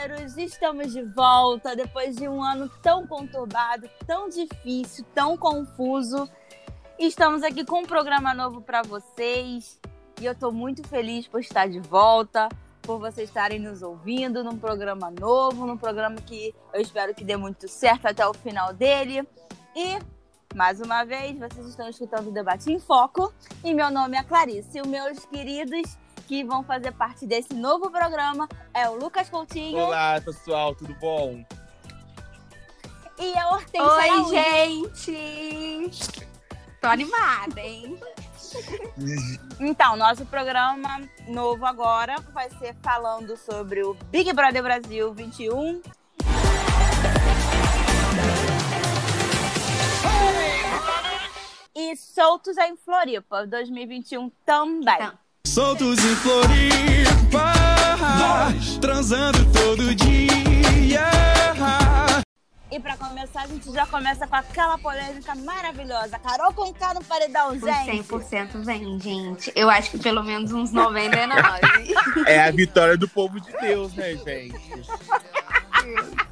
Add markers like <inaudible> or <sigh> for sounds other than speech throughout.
fofoqueiros! Estamos de volta depois de um ano tão conturbado, tão difícil, tão confuso. Estamos aqui com um programa novo para vocês e eu estou muito feliz por estar de volta, por vocês estarem nos ouvindo num programa novo, num programa que eu espero que dê muito certo até o final dele. E mais uma vez, vocês estão escutando o Debate em Foco e meu nome é Clarice. E meus queridos que vão fazer parte desse novo programa é o Lucas Coutinho. Olá, pessoal, tudo bom? E a Hortência Oi, Araújo. gente! Tô animada, hein? Então, nosso programa novo agora vai ser falando sobre o Big Brother Brasil 21. E Soltos em Floripa 2021 também. Então. Soltos em Floripa, transando todo dia. E pra começar, a gente já começa com aquela polêmica maravilhosa. Carol Conká no paredão, gente. 100% vem, gente. Eu acho que pelo menos uns 99. É a vitória do povo de Deus, né, gente? <laughs>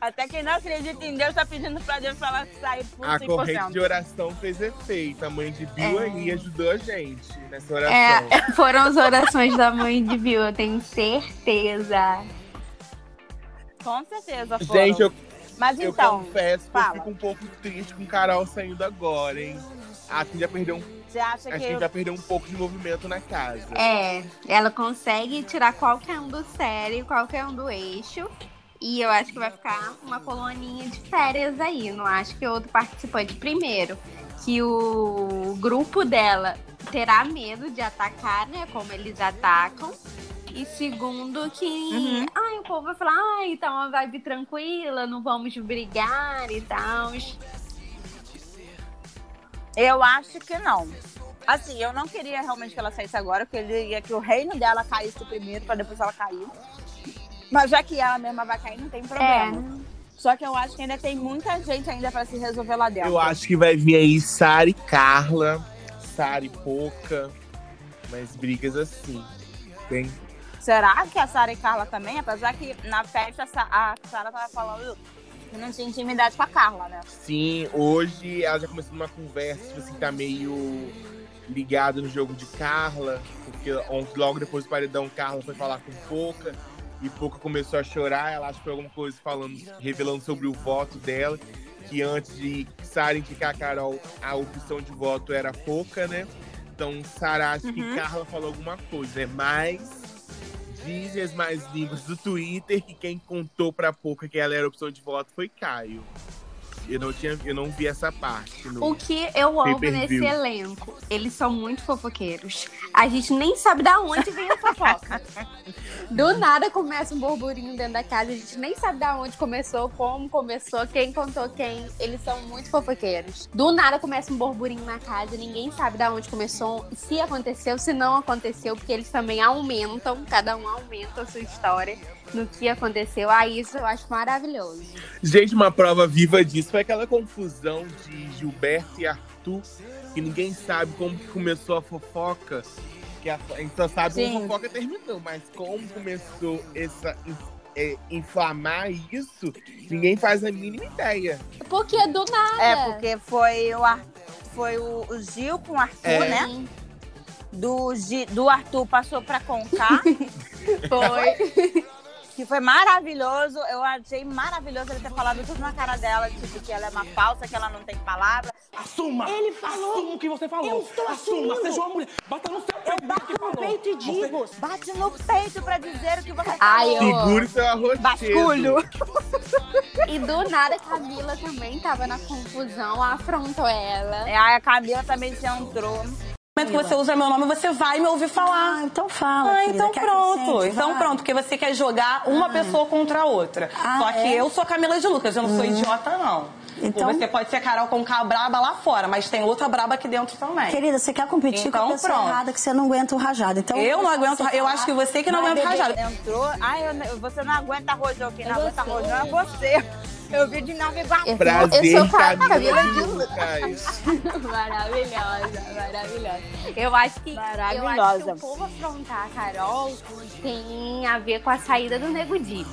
Até quem não acredita em Deus tá pedindo pra Deus falar que sair por A 100%. corrente de oração fez efeito. A mãe de Bill É. aí ajudou a gente nessa oração. É, <laughs> foram as orações da mãe de Bill, eu tenho certeza. Com certeza foram. Gente, eu, Mas eu então, confesso que fala. eu fico um pouco triste com Carol saindo agora, hein? A Kim já perdeu um, você acha a que... gente já perdeu um pouco de movimento na casa. É, ela consegue tirar qualquer um do sério, qualquer um do eixo. E eu acho que vai ficar uma coloninha de férias aí. Não acho que outro participante. Primeiro, que o grupo dela terá medo de atacar, né? Como eles atacam. E segundo, que Uhum. ai, o povo vai falar, ai, tá uma vibe tranquila, não vamos brigar e tal. Eu acho que não. Assim, eu não queria realmente que ela saísse agora, porque eu queria que o reino dela caísse primeiro, pra depois ela cair. Mas já que ela mesma vai cair, não tem problema. Só que eu acho que ainda tem muita gente ainda pra se resolver lá dentro. Eu acho que vai vir aí Sara e Carla, Sara e Poca, mas brigas assim. Tem Será que a Sara e Carla também? Apesar que na festa a Sa- a Sara tava falando que não tinha intimidade com a Carla, né? Sim, hoje ela já começou uma conversa, tipo assim, tá meio ligada no jogo de Carla, porque logo depois do paredão, Carla foi falar com Poca, e Poca começou a chorar, ela acha que foi alguma coisa falando, revelando sobre o voto dela, que antes de Sara indicar a Carol, a opção de voto era Poca, né? Então, Sara acha que Uhum. Carla falou alguma coisa, é mais... Dizem as mais línguas do Twitter que quem contou pra Poca que ela era opção de voto foi Caio. Eu não, tinha, eu não vi essa parte. no- O que eu amo nesse elenco, eles são muito fofoqueiros. A gente nem sabe da onde vem a fofoca. <laughs> Do nada começa um burburinho dentro da casa, a gente nem sabe da onde começou, como começou, quem contou quem. Eles são muito fofoqueiros. Do nada começa um burburinho na casa, ninguém sabe da onde começou, se aconteceu, se não aconteceu, porque eles também aumentam, cada um aumenta a sua história no que aconteceu. Ah, isso eu acho maravilhoso. Gente, uma prova viva disso foi aquela confusão de Gilberto e Arthur, que ninguém sabe como que começou a fofoca. Que a, a gente só sabe Sim. como a fofoca terminou, mas como começou essa é, inflamar isso, ninguém faz a mínima ideia. Porque do nada. É, porque foi o, Ar- foi o, o Gil com o Arthur, É. né? Do, do Arthur passou pra Conká, <laughs> Foi. <laughs> que foi maravilhoso. Eu achei maravilhoso ele ter falado tudo na cara dela, tipo, que ela é uma falsa, que ela não tem palavra. Assuma! Ele falou. Assuma o que você falou! Eu estou Assuma! assumindo. Seja uma mulher! Bata no seu Eu peito! bato que no peito e Você- digo, bate no peito pra dizer o que você Ai, falou. eu- Segure seu arrocheiro. Basculho. <laughs> E do nada, Camila também tava na confusão, afrontou ela. É, a Camila também já entrou. No momento que você usa meu nome, você vai me ouvir falar. Ah, então fala. Ah, querida, então quer que pronto. Então Vai. pronto, porque você quer jogar uma pessoa contra a outra. Ah, Só que é? eu sou a Camila de Lucas, eu não sou idiota, não. Então- Ou você pode ser Carol com K braba lá fora, mas tem outra braba aqui dentro também. Querida, você quer competir Então, com a pessoa pronto. errada que você não aguenta o rajado. Então, Eu não aguento, eu acho que você que não aguenta beber. rajada. Entrou. Ai, eu- você não aguenta rojão. Quem não É aguenta rojão é você. Eu vi de Nova Iguaçu. Eu, Prazer, eu sou Ca- Camila Camila de Lucas. <laughs> Maravilhosa, maravilhosa. Eu acho que, eu acho que Maravilhosa. o povo afrontar a Carol tem a ver com a saída do Nego Di.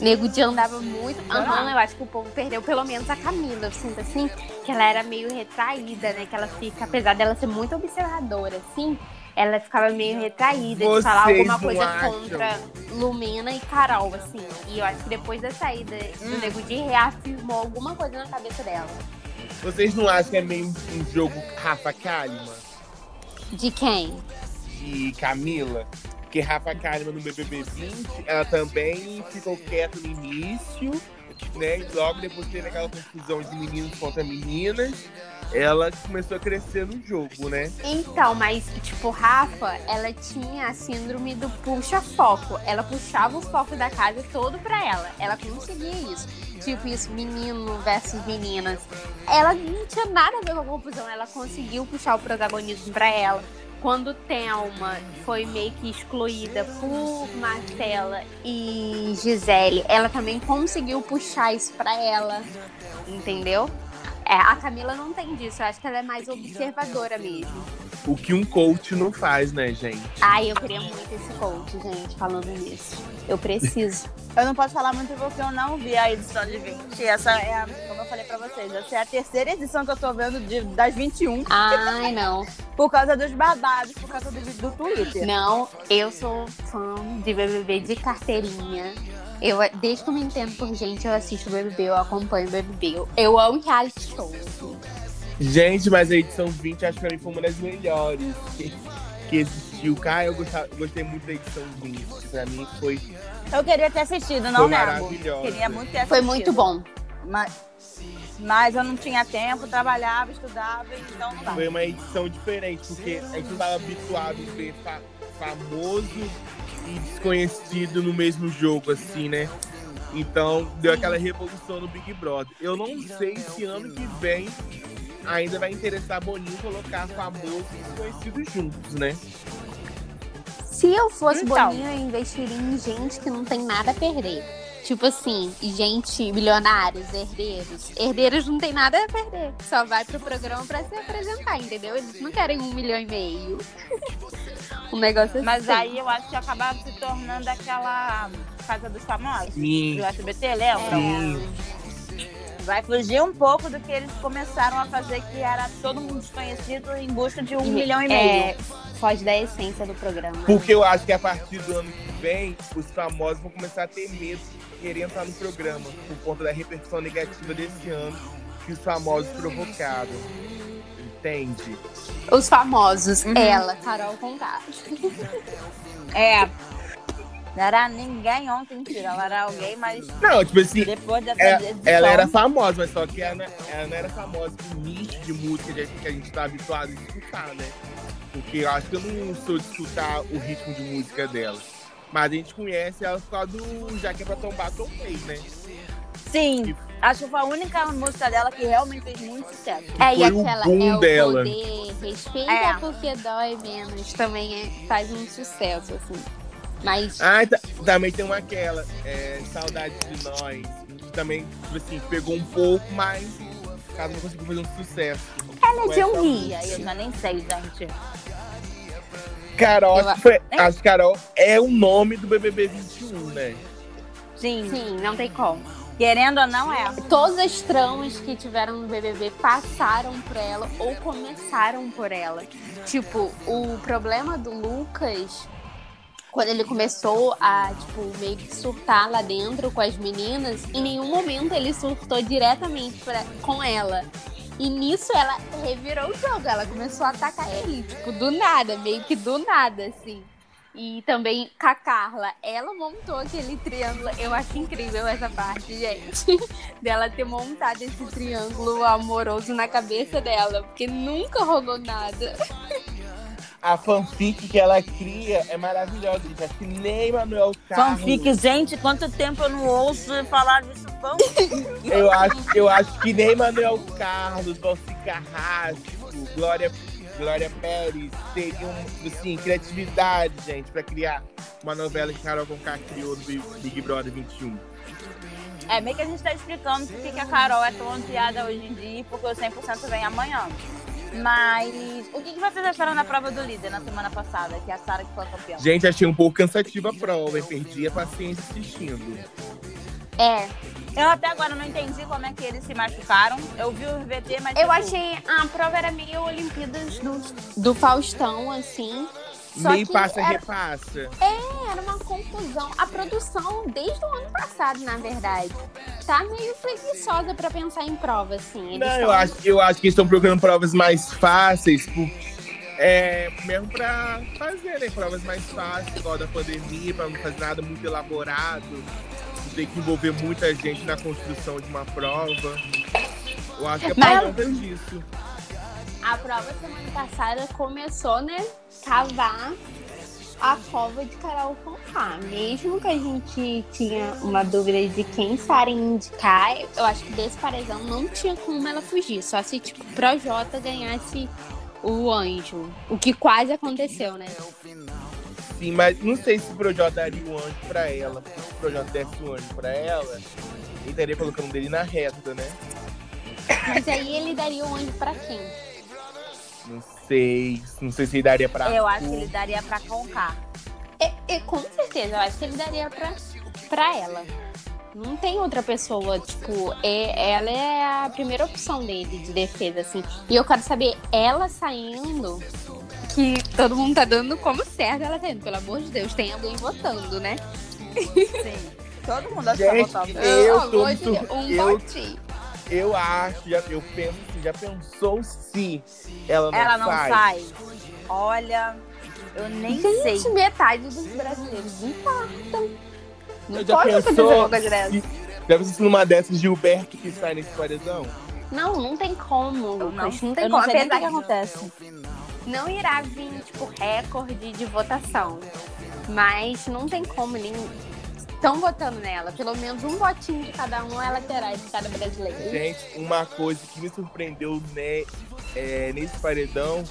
Nego Di andava muito. Aham, eu acho que o povo perdeu pelo menos a Camila. Eu sinto assim que ela era meio retraída, né? Que ela fica, apesar dela ser muito observadora, assim, ela ficava meio retraída de falar Vocês alguma coisa acham? contra Lumena e Carol, assim. E eu acho que depois da saída do Nego Di reafirmou alguma coisa na cabeça dela. Vocês não acham que é meio um jogo Rafa Kalimann De quem? de Camila? Porque Rafa Kalimann no BBB 20, ela também ficou quieta no início, né? E logo depois teve aquela confusão de meninos contra meninas. Ela começou a crescer no jogo, né? Então, mas, tipo, Rafa, ela tinha a síndrome do puxa-foco. Ela puxava o foco da casa todo pra ela. Ela conseguia isso. Tipo, isso, menino versus meninas. Ela não tinha nada a ver com a confusão. Ela conseguiu puxar o protagonismo pra ela. Quando Thelma foi meio que excluída por Marcela e Gisele, ela também conseguiu puxar isso pra ela. Entendeu? É, a Camila não tem disso. Eu acho que ela é mais observadora mesmo. O que um coach não faz, né, gente? Ai, eu queria muito esse coach, gente, falando nisso. Eu preciso. <laughs> Eu não posso falar muito porque eu não vi a edição de 20. Essa é, a, como eu falei pra vocês, essa é a terceira edição que eu tô vendo de- das 21. Ai, não. Por causa dos babados, por causa do, do Twitter. Não, eu sou fã de BBB de carteirinha. Eu, desde que eu me entendo por gente, eu assisto BBB, eu acompanho BBB. Eu, eu amo reality show. assim. Gente, mas a edição 20 acho que pra mim foi uma das melhores que, que existiu. Cara, eu gostava- gostei muito da edição 20. Pra mim foi, Eu queria ter assistido, não foi nego. maravilhosa. Queria muito ter assistido. Foi muito bom. Mas, mas eu não tinha tempo, trabalhava, estudava, então não dá. Foi uma edição diferente, porque a gente não tava habituado a ver fa- famoso e desconhecido no mesmo jogo, assim, né? Então, deu aquela revolução no Big Brother. Eu não sei se ano que vem ainda vai interessar Boninho colocar famoso e desconhecido juntos, né? Se eu fosse Então. Boninho, eu investiria em gente que não tem nada a perder. Tipo assim, gente, milionários, herdeiros. Herdeiros não tem nada a perder. Só vai pro programa pra se apresentar, entendeu? Eles não querem um milhão e meio. <laughs> um negócio assim. Mas aí eu acho que acabava se tornando aquela Casa dos Famosos Sim. do SBT, lembra? Sim. Vai fugir um pouco do que eles começaram a fazer, que era todo mundo desconhecido em busca de um milhão e meio. É, foge da essência do programa. Porque eu acho que a partir do ano que vem, os famosos vão começar a ter medo de querer entrar no programa, por conta da repercussão negativa desse ano que os famosos provocaram. Entende? Os famosos, Uhum. ela, Carol Conká. <laughs> É. Não era ninguém ontem, mentira. Ela era alguém, mas Não, tipo assim, depois dessa é- edição... ela era famosa, mas só que ela, ela não era famosa com nicho de música que a gente- que a gente tá habituado a escutar, né? Porque eu acho que eu não sou de escutar o ritmo de música dela. Mas a gente conhece ela por causa do Já que é pra tombar, tombei, né? Sim, acho que foi a única música dela que realmente fez muito sucesso. É, e o aquela boom é o dela. poder, respeita É. porque dói menos. Também é- faz um sucesso, assim. Mas Ah, e ta- também tem uma aquela, é, Saudade de Nós, que também, tipo assim, pegou um pouco, mas ela não conseguiu fazer um sucesso. ela é de um hit. E eu já nem sei, gente. Carol, Eu acho que, foi, acho que Carol é o nome do BBB 21, né? Sim, Sim, não tem como. querendo ou não é. Todas as tramas que tiveram no BBB passaram por ela ou começaram por ela. Tipo, o problema do Lucas, quando ele começou a, tipo, meio que surtar lá dentro com as meninas, em nenhum momento ele surtou diretamente pra, com ela. E nisso ela revirou o jogo, ela começou a atacar ele, tipo, do nada, meio que do nada, assim. E também com a Carla, ela montou aquele triângulo. Eu acho incrível essa parte, gente. <laughs> dela ter montado esse triângulo amoroso na cabeça dela, porque nunca rolou nada. <laughs> A fanfic que ela cria é maravilhosa, gente. Acho que nem Manuel Carlos. Fanfic, gente, quanto tempo eu não ouço falar disso fanfic? <laughs> Eu acho, eu acho que nem Manuel Carlos, Valci Carrasco, Glória, Glória Pérez teriam, assim, criatividade, gente, pra criar uma novela que Carol Conká criou do Big Brother 21. É meio que a gente tá explicando por que a Carol é tão odiada hoje em dia, porque o 100% vem amanhã. Mas o que, que vocês acharam da prova do líder na semana passada, que é a Sara que foi a campeã? Gente, achei um pouco cansativa a prova, e perdi a paciência assistindo. É, Eu até agora não entendi como é que eles se machucaram. Eu vi o VT, mas. eu tipo, achei a prova era meio Olimpíadas do, do Faustão, assim. Só Meio que passa era, repassa. Era uma confusão. A produção, desde o ano passado, na verdade, tá meio preguiçosa pra pensar em prova, assim. Eles Não, eu acho, eu acho que eles estão procurando provas mais fáceis, por, é, mesmo pra fazer, né? Provas mais fáceis, igual da pandemia, pra não fazer nada muito elaborado, ter que envolver muita gente na construção de uma prova. Eu acho que é por Mas- conta disso. A prova semana passada começou, né? Cavar a cova de Carol Conká. Mesmo que a gente tinha uma dúvida de quem Sara ia indicar, eu acho que desse paredão não tinha como ela fugir. Só se, tipo, o Projota ganhasse o anjo. O que quase aconteceu, né? Sim, mas não sei se o Projota daria o anjo pra ela. Porque se o Projota desse o anjo pra ela, ele estaria colocando dele na reta, né? Mas aí ele daria o anjo pra quem? Não sei. Não sei se ele daria pra. Eu acho que ele daria pra Conká. É, é, com certeza, eu acho que ele daria pra, pra ela. Não tem outra pessoa, tipo, é, ela é a primeira opção dele de defesa, assim. E eu quero saber, ela saindo, que todo mundo tá dando como certo ela saindo. Pelo amor de Deus, tem alguém votando, né? Sim. Todo mundo acha que tá votando. Eu Pelo tô muito- um eu- votinho. Eu acho, já, eu penso assim, já pensou se ela não Ela não sai? sai. Olha, eu nem Gente, sei. metade dos brasileiros infartam. Não Eu já pode pensou uma coisa dessa. se, já pensou se numa dessas Gilberto que sai nesse paredão? Não, não tem como, Eu não, Lucas. Não tem eu não como. sei nem o que Apesar que acontece. não irá vir, tipo, recorde de votação. Mas não tem como, nem estão votando nela. Pelo menos um votinho de cada um ela terá de cada brasileiro. Gente, uma coisa que me surpreendeu né, é, nesse paredão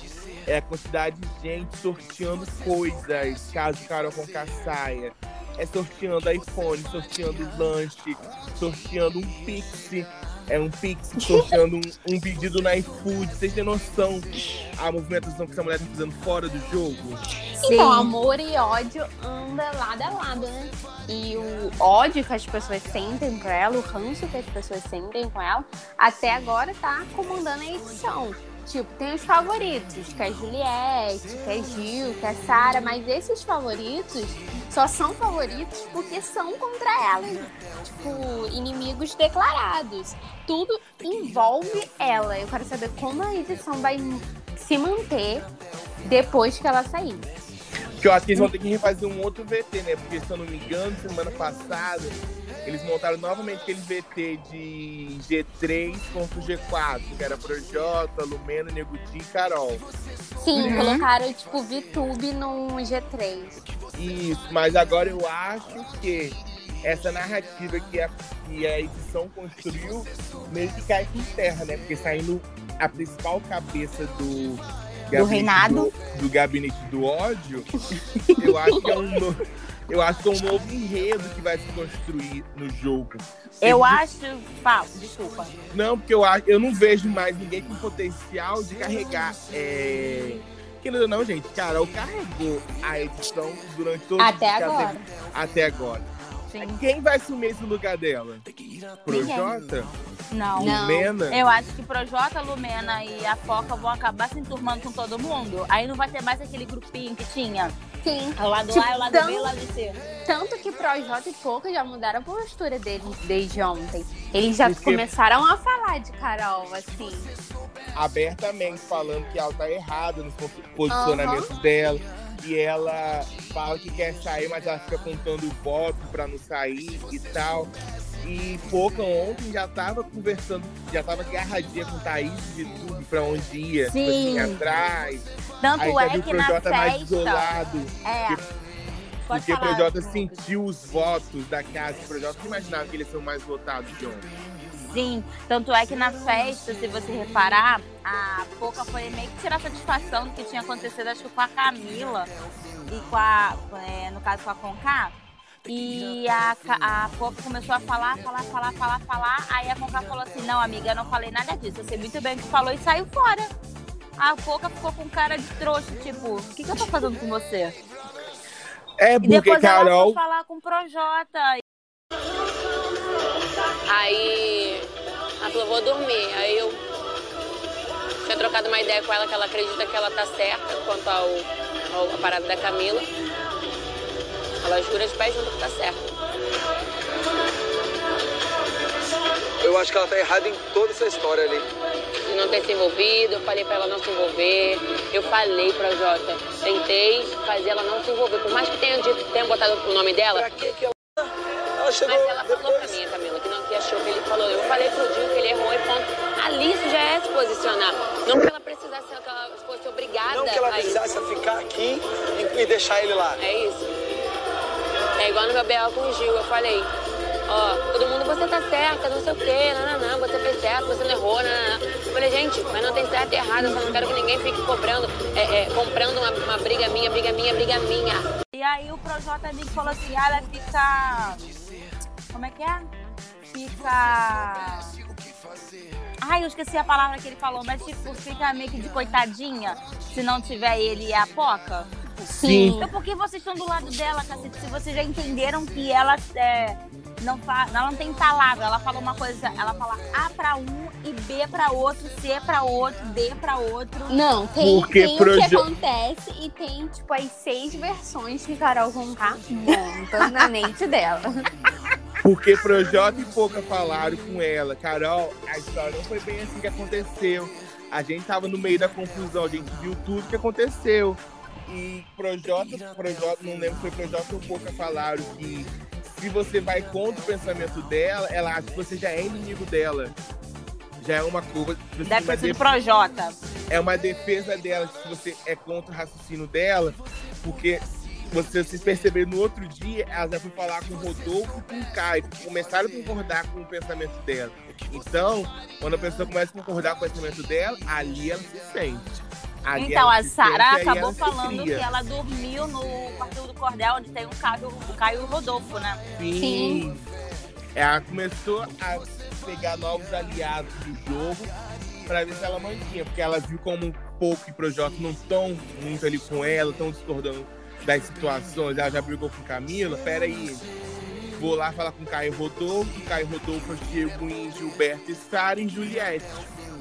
é a quantidade de gente sorteando coisas, caso Carol com saia. É sorteando iPhone, sorteando lanche, sorteando um Pix. É um Pix, sorteando um, um pedido na iFood. Vocês têm noção a movimentação que essa mulher tá fazendo fora do jogo? Então, amor e ódio anda lado a lado, né? E o ódio que as pessoas sentem por ela, o ranço que as pessoas sentem com ela, até agora tá comandando a edição. Tipo, tem os favoritos, que é a Juliette, que é Gil, que é Sara, mas esses favoritos só são favoritos porque são contra ela. Tipo, inimigos declarados. Tudo envolve ela. Eu quero saber como a edição vai se manter depois que ela sair. Porque eu acho que eles vão ter que refazer um outro VT, né? Porque, se eu não me engano, semana passada, eles montaram novamente aquele VT de G3 contra o G4, que era Projota, Lumena, Nego Di e Carol. Sim, Uhum. colocaram, tipo, VTube no G3. Isso, mas agora eu acho que essa narrativa que a, que a edição construiu meio que cai por terra, né? Porque saindo a principal cabeça do. Gabinete reinado. Do, do gabinete do ódio, eu acho que é um novo. Eu acho que é um novo enredo que vai se construir no jogo. Eu acho. Fala, desculpa. Não, porque eu, acho, eu não vejo mais ninguém com potencial de carregar. É... Querendo ou não, gente, Carol carregou a edição durante todo Até agora. Até agora. Sim. Quem vai assumir esse lugar dela? Projota? Não. Não. Lumena? Eu acho que Projota, Lumena e a Foca vão acabar se enturmando com todo mundo. Aí não vai ter mais aquele grupinho que tinha. Sim. O lado Tipo, A, o lado tão- B e o lado C. Tanto que Projota e Pouca já mudaram a postura deles desde ontem. Eles já Porque- começaram a falar de Carol, assim. Abertamente falando que ela tá errada nos pos- posicionamentos dela. E ela fala que quer sair, mas ela fica contando voto pra não sair e tal. E Pouca ontem já tava conversando, já tava agarradinha com Thaís de tudo pra onde ia, tipo Sim. assim, atrás. Tanto Aí é viu o que na Projota mais festa. isolado. É. Porque- Pode Porque o falar. Projota sentiu os votos da casa. O Projota não imaginava que eles são mais votados de ontem. Sim, tanto é que na festa, se você reparar, a Poca foi meio que tirar satisfação do que tinha acontecido, acho que com a Camila e com a, é, no caso com a Conká, E a, a Poca começou a falar, falar, falar, falar, falar. Aí a Conká falou assim: Não, amiga, eu não falei nada disso. Eu sei muito bem o que falou e saiu fora. A Poca ficou com cara de trouxa, tipo, o que, que eu tô fazendo com você? É E porque depois ela Carol. foi falar com o Projota. Aí ela falou, vou dormir. Aí eu tinha trocado uma ideia com ela que ela acredita que ela tá certa quanto ao, ao a parada da Camila. Ela jura de pé junto que tá certa. Eu acho que ela tá errada em toda essa história ali. De não ter se envolvido, eu falei pra ela não se envolver. Eu falei pra Jota, tentei fazer ela não se envolver. Por mais que tenha, dito, tenha botado o nome dela, Pra que que ela... Chegou Mas ela falou pra depois... mim, Camila, que, não, que achou que ele falou. Eu falei pro Dinho que ele errou e ponto. Ali isso já é se posicionar. Não que ela precisasse, que ela fosse obrigada Não que ela a isso. precisasse ficar aqui e, e deixar ele lá. É isso. É igual no meu BL com o Gil, eu falei. Ó, todo mundo, você tá certa, não sei o quê, não, não, não, você fez certo, você não errou, não, não, não. Eu falei, gente, mas não tem certo e errado, eu só não quero que ninguém fique cobrando, é, é, comprando uma, uma briga minha, briga minha, briga minha. E aí o Projota Nick falou assim, ah, ela fica. Como é que é? Fica. Ai, eu esqueci a palavra que ele falou, mas tipo, fica meio que de coitadinha se não tiver ele e a Poca. Sim. Então por que vocês estão do lado dela, cacete? Se vocês já entenderam que ela é, não, fa... ela não tem palavra, ela fala uma coisa, ela fala A pra um e B pra outro, C pra outro, D pra outro. Não, tem, Porque tem o que acontece e tem, tipo, as seis versões que Carol Conká monta na mente dela. <laughs> Porque Projota e Pouca falaram com ela. Carol, a história não foi bem assim que aconteceu. A gente tava no meio da confusão, a gente viu tudo que aconteceu. E Projota, Projota, não lembro se foi Projota ou Pouca falaram que se você vai contra o pensamento dela, ela acha que você já é inimigo dela. Já é uma assim, Deve ter sido Projota. é uma defesa dela se você é contra o raciocínio dela, porque você se perceber no outro dia, ela já foi falar com o Rodolfo e com o Caio, que começaram a concordar com o pensamento dela. Então, quando a pessoa começa a concordar com o pensamento dela, ali ela se sente. Ali Então, a se Sara acabou falando cria. que ela dormiu no quarto do Cordel, onde tem um Caio, o Caio e o Rodolfo, né? Sim. Ela começou a pegar novos aliados do jogo pra ver se ela mantinha, porque ela viu como um pouco e Projota não estão muito ali com ela, estão discordando das situações. Ela já brigou com Camila, peraí. Vou lá falar com Caio Rodolfo, Caio Rodolfo em Gilberto e Sara e Juliette.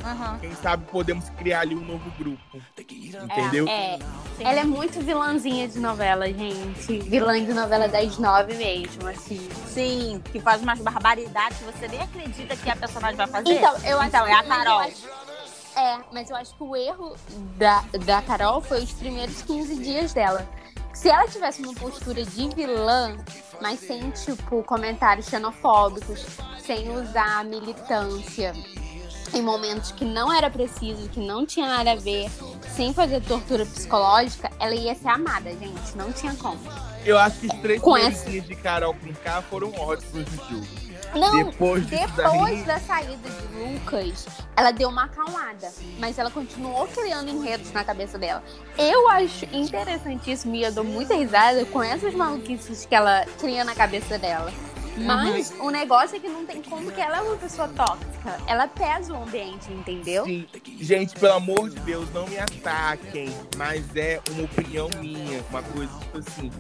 Aham. Quem sabe podemos criar ali um novo grupo. Entendeu? É, ela é muito vilãzinha de novela, gente. Vilã de novela das nove mesmo, assim. Sim, que faz umas barbaridades que você nem acredita que a personagem vai fazer. Então, eu acho Então, é a Carol. acho- É, mas eu acho que o erro da, da Carol foi os primeiros 15 dias dela. Se ela tivesse uma postura de vilã, mas sem, tipo, comentários xenofóbicos, sem usar a militância em momentos que não era preciso, que não tinha nada a ver, sem fazer tortura psicológica, ela ia ser amada, gente. Não tinha como. Eu acho que os três Com essa- de Carol com K foram ótimos no jogo. Não, Depois Depois daí- da saída de Lucas, ela deu uma acalmada, mas ela continuou criando enredos na cabeça dela. Eu acho interessantíssimo e eu dou muita risada com essas maluquices que ela cria na cabeça dela. Mas o negócio é que não tem como que ela é uma pessoa tóxica. Ela pesa o ambiente, entendeu? Sim. Gente, pelo amor de Deus, não me ataquem. Mas é uma opinião minha. Uma coisa tipo assim.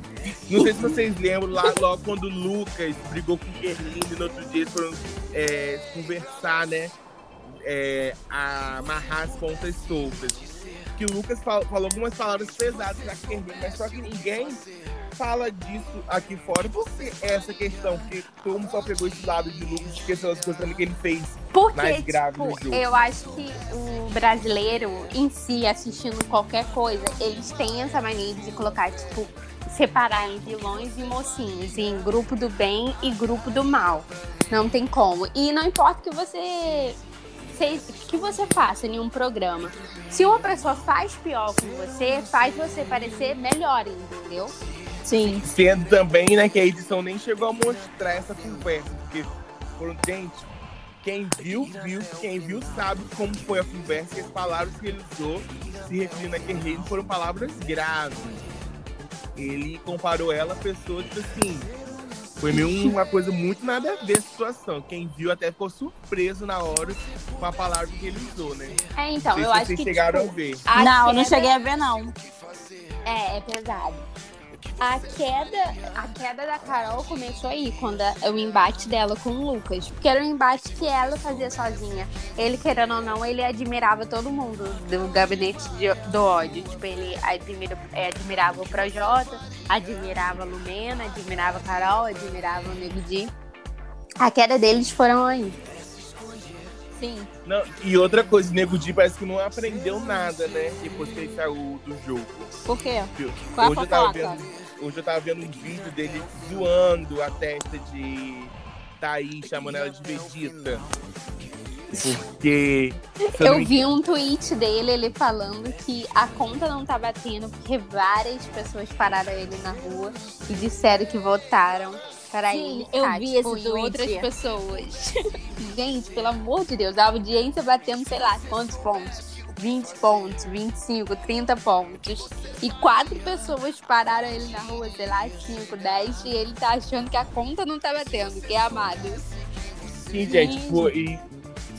Não sei se vocês lembram lá logo quando o Lucas brigou com o Kerline e no outro dia eles foram é, conversar, né? É, a amarrar as pontas soltas. Que o Lucas fal- falou algumas palavras pesadas pra Kerline, mas só que ninguém fala disso aqui fora. Que essa questão? Todo mundo só pegou esse lado de Lucas esqueceu as coisas que ele fez Porque, mais grave no tipo, eu acho que o brasileiro em si, assistindo qualquer coisa, eles têm essa mania de colocar, tipo, separar em vilões e mocinhos, em grupo do bem e grupo do mal. Não tem como. E não importa que você. que você faça em um programa. Se uma pessoa faz pior com você, faz você parecer melhor, entendeu? Sim. Sendo também, né, que a edição nem chegou a mostrar essa conversa, porque foram, gente, quem viu, viu, quem viu sabe como foi a conversa e as palavras que ele usou se referindo a Guerreiro foram palavras graves. Ele comparou ela a pessoas, tipo assim, Foi meio uma coisa muito nada a ver a situação. Quem viu até ficou surpreso na hora com a palavra que ele usou, né? É, então, Não sei eu se acho vocês que. chegaram tipo, a ver. a não, eu não cheguei a ver, não. É, é pesado. A queda, a queda da Carol começou aí, quando a- o embate dela com o Lucas. Porque era um embate que ela fazia sozinha. Ele, querendo ou não, ele admirava todo mundo do gabinete de- do ódio. Tipo, ele admira, é, admirava o Projota, admirava a Lumena, admirava a Carol, admirava o Nego Di. A queda deles foram aí. Sim. Não, e outra coisa, o Nego Di parece que não aprendeu nada, né? Depois que ele saiu do jogo. Por quê? Viu? Qual a hoje, eu tava vendo, hoje eu tava vendo um vídeo dele zoando a testa de Thaís, chamando ela de Vegeta. Porque. eu não Eu me vi um tweet dele, ele falando que a conta não tá batendo porque várias pessoas pararam ele na rua e disseram que votaram para Sim, eu vi tipo, esse tweet. outras pessoas. <laughs> Gente, pelo amor de Deus, a audiência batendo, sei lá, quantos pontos? 20 pontos, 25, 30 pontos. E quatro pessoas pararam ele na rua, sei lá, 5, 10, e ele tá achando que a conta não tá batendo, que é amado. Sim, gente, tipo, e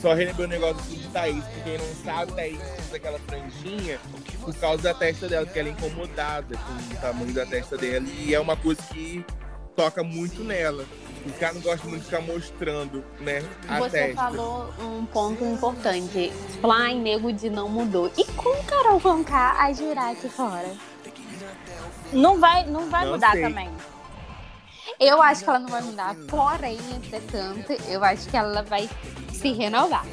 só relembrei o negócio assim de Thaís, porque quem não sabe, Thaís usa aquela franjinha por causa da testa dela, porque ela é incomodada com o tamanho da testa dela. E é uma coisa que toca muito nela. Os caras não gostam muito de ficar mostrando, né, a Você testa. falou um ponto importante. Ai, nego de não mudou. E com Carol Conká a girar aqui fora? Não vai, não vai Não mudar sei. também. Eu acho que ela não vai mudar, porém, entretanto, eu acho que ela vai se renovar.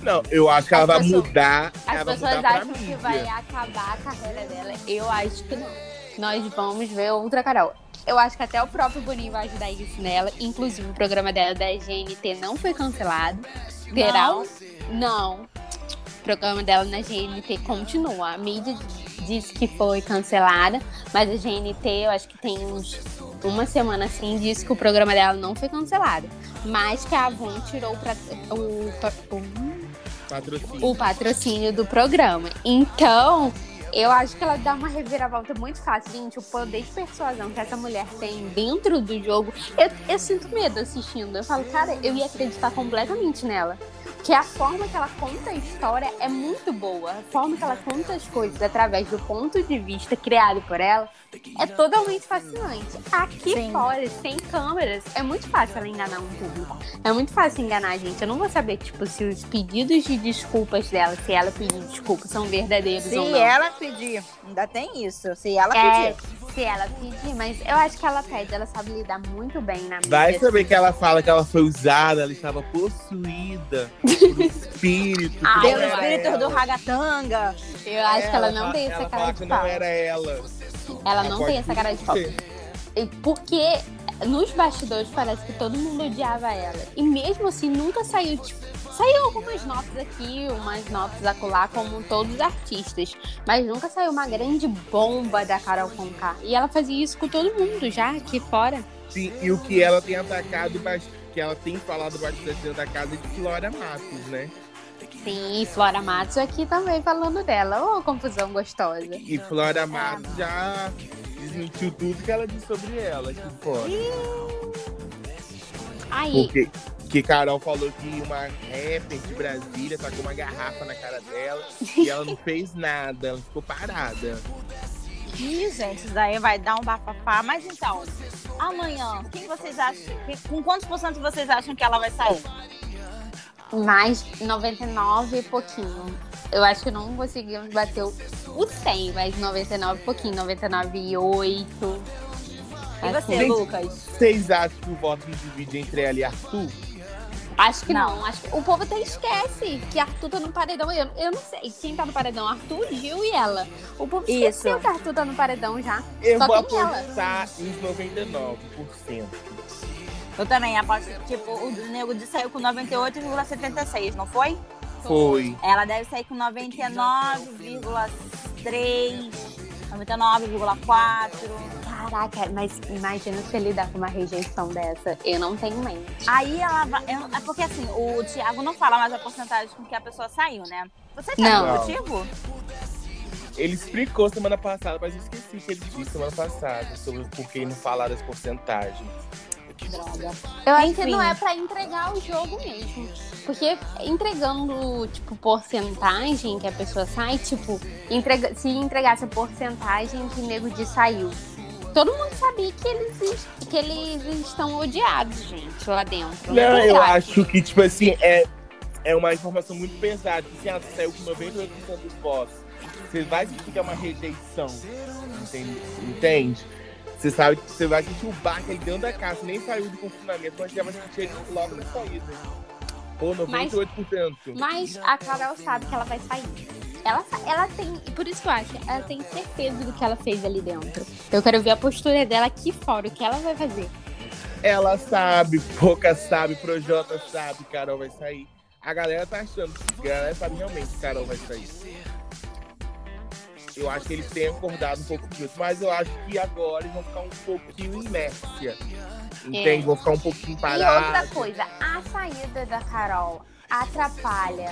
Não, eu acho que ela As vai pessoas- mudar, As ela pessoas mudar acham que vai acabar a carreira dela. Eu acho que não. Nós vamos ver outra Carol. Eu acho que até o próprio Boninho vai ajudar isso nela. Inclusive, o programa dela da GNT não foi cancelado. Terá Não? Não. O programa dela na GNT continua. A mídia disse que foi cancelada, mas a GNT, eu acho que tem uns uma semana assim, disse que o programa dela não foi cancelado. Mas que a Avon tirou pra, o, o Patrocínio. o patrocínio do programa. Então, eu acho que ela dá uma reviravolta muito fácil. Gente, o poder de persuasão que essa mulher tem dentro do jogo, eu, eu sinto medo assistindo. Eu falo, cara, eu ia acreditar completamente nela. Que a forma que ela conta a história é muito boa. A forma que ela conta as coisas através do ponto de vista criado por ela é totalmente fascinante. Aqui Sim. fora, sem câmeras, é muito fácil ela enganar um público. É muito fácil enganar a gente. Eu não vou saber, tipo, se os pedidos de desculpas dela, se ela pedir desculpas, são verdadeiros Se ou não. ela pedir, ainda tem isso. Se ela É, pedir. Se ela pedir, mas eu acho que ela pede, ela sabe lidar muito bem na mídia. Vai saber que ela fala que ela foi usada, ela estava possuída por espírito. Ah, não Pelo espírito ela. do ragatanga. Eu acho que ela não tem essa cara de que não pau. era ela. Ela não Ela tem pode essa cara de pau. Porque nos bastidores parece que todo mundo odiava ela. E mesmo assim, nunca saiu, tipo, saiu algumas notas aqui, umas notas acolá, como todos os artistas. Mas nunca saiu uma grande bomba da Carol Conká. E ela fazia isso com todo mundo já aqui fora. Sim, e o que ela tem atacado, que ela tem falado bastante dentro da casa é de Flora Matos, né? Sim, Flora Matos aqui também falando dela. Ô, confusão gostosa. E Flora Matos já desmentiu tudo que ela disse sobre ela aqui fora. Aí, Porque que Carol falou que uma rapper de Brasília tacou uma garrafa na cara dela e ela não fez nada, ela ficou parada. Ih, gente, isso daí vai dar um bafafá. Mas então, amanhã, quem vocês acham? Com quantos por cento vocês acham que ela vai sair? mais 99 e pouquinho. Eu acho que não conseguimos bater o, o 100, mas 99 e pouquinho, 99 e 8. E Assim, você, Gente. Lucas? Vocês acham que o voto se divide entre ela e Arthur? Acho que não. Não. Acho que o povo até esquece que Arthur tá no paredão. Eu, eu não sei quem tá no paredão. Arthur, Gil e ela. O povo Isso. esqueceu que Arthur tá no paredão já. Eu Só vou tem ela. apostar uns 99%. Eu também aposto que, tipo, o Nego de saiu com 98,76, não foi? Foi. Ela deve sair com 99,3, 99,4. Caraca, mas imagina se ele dá com uma rejeição dessa. Eu não tenho mente. Aí ela vai. É porque assim, o Thiago não fala mais a porcentagem com que a pessoa saiu, né? Você sabe Não. o motivo? Ele explicou semana passada, mas eu esqueci que ele disse semana passada sobre por que não falar das porcentagens. Eu acho que não é pra entregar o jogo mesmo. Porque entregando, tipo, porcentagem que a pessoa sai, tipo, entrega, se entregasse a porcentagem que o nego de saiu. Todo mundo sabia que eles, es- que eles estão odiados, gente, lá dentro. Não, eu acho que, tipo assim, é, é uma informação muito pesada. Tipo assim, ah, você saiu com 98% dos votos. Você vai sentir que é uma rejeição. Entende? Entende? Você sabe que você vai sentir o baque ali dentro da casa. Nem saiu do confinamento, mas já vai sentir ele logo na saída. Pô, 98%. Mas a Carol sabe que ela vai sair. Ela, ela tem, e por isso que eu acho, ela tem certeza do que ela fez ali dentro. Eu quero ver a postura dela aqui fora, o que ela vai fazer. Ela sabe, Pouca sabe, Projota sabe, Carol vai sair. A galera tá achando, a galera sabe realmente que Carol vai sair. Eu acho que eles têm acordado um pouco disso, mas eu acho que agora eles vão ficar um pouquinho inércia. Entende? É. Vão ficar um pouquinho E parados. outra coisa, a saída da Carol atrapalha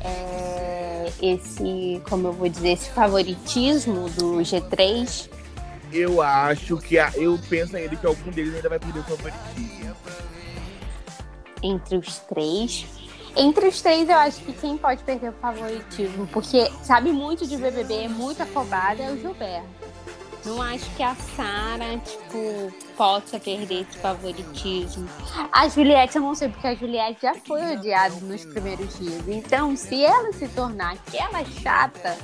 é, esse, como eu vou dizer, esse favoritismo do G3. Eu acho que a, eu penso ainda que algum deles ainda vai perder o favoritismo. entre os três. Entre os três, eu acho que quem pode perder o favoritismo, porque sabe muito de BBB, é muito afobada, é o Gilberto. Não acho que a Sara, tipo, possa perder esse favoritismo. A Juliette, eu não sei, porque a Juliette já foi odiada nos primeiros dias. Então, se ela se tornar aquela chata,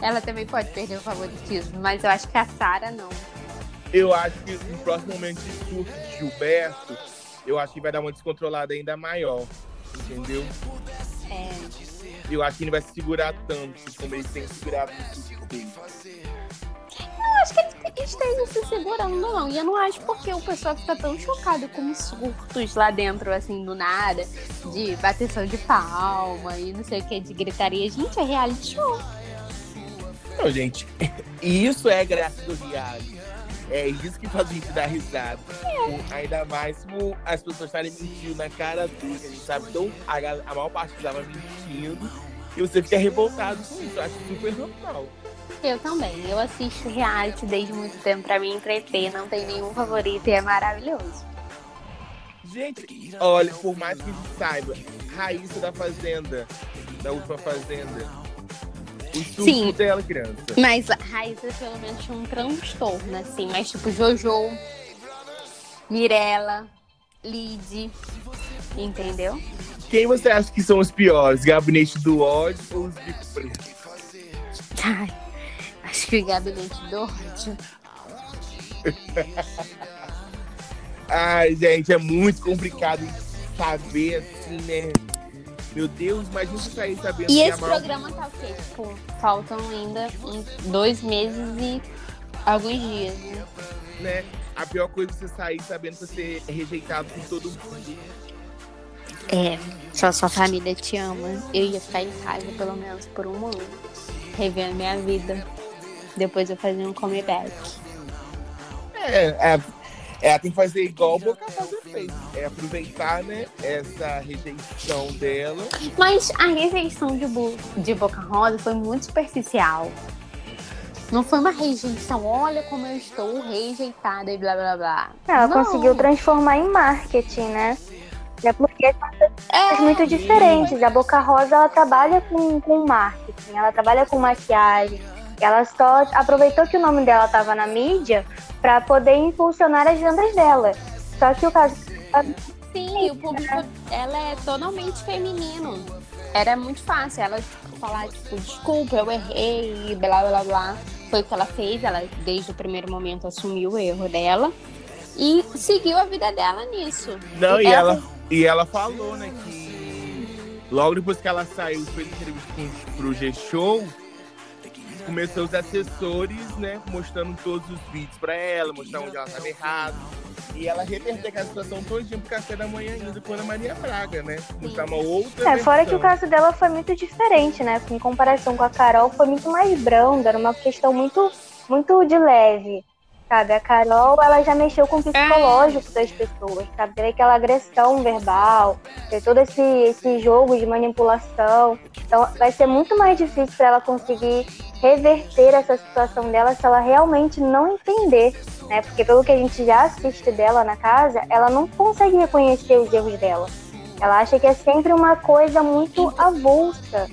ela também pode perder o favoritismo. Mas eu acho que a Sara não. Eu acho que no próximo momento de surto de Gilberto, eu acho que vai dar uma descontrolada ainda maior. Entendeu? É. Eu acho que ele vai se segurar tanto como ele tem segurado no surto dele. Eu acho que ele esteja se segurando, não. E eu não acho porque o pessoal fica tão chocado com os surtos lá dentro, assim, do nada, de bateção de palma e não sei o que, de gritaria. Gente, é reality show. Não, gente, <laughs> isso é graça do reality. É isso que faz a gente dar risada. O- Ainda mais por as pessoas estarem mentindo na cara dura, a gente sabe. Então, a, a maior parte estava mentindo e você fica revoltado com isso. Eu acho super normal. Eu também. Eu assisto reality desde muito tempo pra me entreter. Não tem nenhum favorito e é maravilhoso. Gente, olha, por mais que a gente saiba, Raíssa da Fazenda, da última Fazenda, o surto Sim. dela, criança. Mas a Raíssa, pelo menos, tinha um transtorno, assim. Mas, tipo, Jojo, Mirella, Lid, entendeu? Quem você acha que são os piores? Gabinete do ódio ou os bico preto? Ai, acho que o gabinete do ódio. <laughs> Ai, gente, é muito complicado saber, assim, né? Meu Deus, imagina você sair sabendo E que esse a maior... programa tá o quê? Tipo, faltam ainda dois meses e alguns dias, né? né? A pior coisa é você sair sabendo que você é rejeitado por todo mundo. É, só sua família te ama. Eu ia ficar em casa pelo menos por um ano, revendo minha vida. Depois eu fazia um comeback. É, é, é, tem que fazer igual o Boca Rosa fez. É aproveitar, né, essa rejeição dela. Mas a rejeição de, Bo de Boca Rosa foi muito superficial. Não foi uma rejeição, olha como eu estou rejeitada e blá blá blá. Ela Não. conseguiu transformar em marketing, né? É porque são coisas É, muito diferentes. A Boca Rosa, ela trabalha com, com marketing, ela trabalha com maquiagem. Ela só aproveitou que o nome dela estava na mídia para poder impulsionar as vendas dela. Só que o caso Sim, o público, ela é totalmente feminino. Era muito fácil ela tipo, falar, tipo, desculpa, eu errei, e blá blá blá. Foi o que ela fez, ela desde o primeiro momento assumiu o erro dela e seguiu a vida dela nisso. Não, e Ela- ela, e ela falou, né, que logo depois que ela saiu, fez entrevista pro G-Show, começou os assessores, né, mostrando todos os vídeos pra ela, mostrando onde ela tava errada. E ela reverter aquela situação todinha pro café da manhã ainda com a Maria Braga, né? Mostrar uma outra É, fora que o versão. caso dela foi muito diferente, né? Em comparação com a Carol, foi muito mais branda, era uma questão muito, muito de leve, sabe? A Carol, ela já mexeu com o psicológico das pessoas, sabe? Teve aquela agressão verbal, teve todo esse, esse jogo de manipulação. Então, vai ser muito mais difícil para ela conseguir reverter essa situação dela se ela realmente não entender, né? Porque pelo que a gente já assiste dela na casa, ela não consegue reconhecer os erros dela. Ela acha que é sempre uma coisa muito avulsa.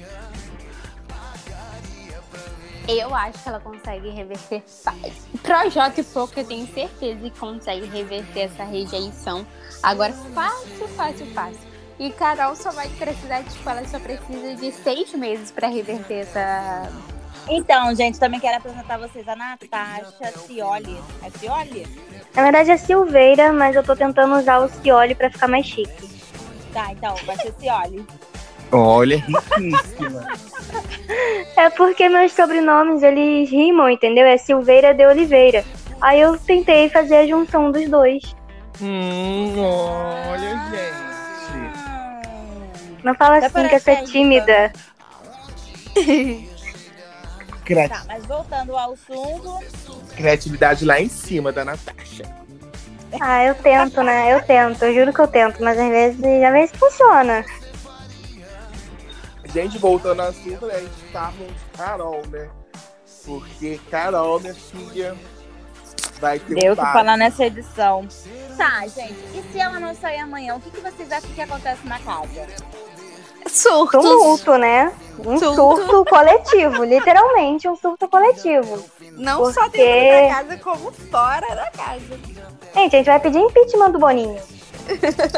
Eu acho que ela consegue reverter fácil. Projota e pouco, eu tenho certeza que consegue reverter essa rejeição. Agora, fácil, fácil, fácil. E Carol só vai precisar, tipo, ela só precisa de seis meses pra reverter essa. Então, gente, também quero apresentar vocês a Natasha Cioli. É Cioli? Na verdade é Silveira, mas eu tô tentando usar o Cioli pra ficar mais chique. Tá, então, vai ser Cioli. Olha, riquíssima. <laughs> É porque meus sobrenomes, eles rimam, entendeu? É Silveira de Oliveira. Aí eu tentei fazer a junção dos dois. hum, olha, gente. Não fala assim, que eu sou ser tímida. <laughs> Criati- Tá, mas voltando ao assunto, Criatividade lá em cima da Natasha. Ah, eu tento, né? Eu tento, eu juro que eu tento, mas às vezes, às vezes funciona. Gente, voltando ao assunto, né, a gente tá com Carol, né? Porque Carol, minha filha, vai ter deu um o que falar nessa edição. Tá, gente, e se ela não sair amanhã, o que, que vocês acham que acontece na casa? Surtos. Tumulto, né? Um Surto. surto coletivo, literalmente um surto coletivo. Não só Porque- dentro da casa, como fora da casa. Gente, a gente vai pedir impeachment do Boninho.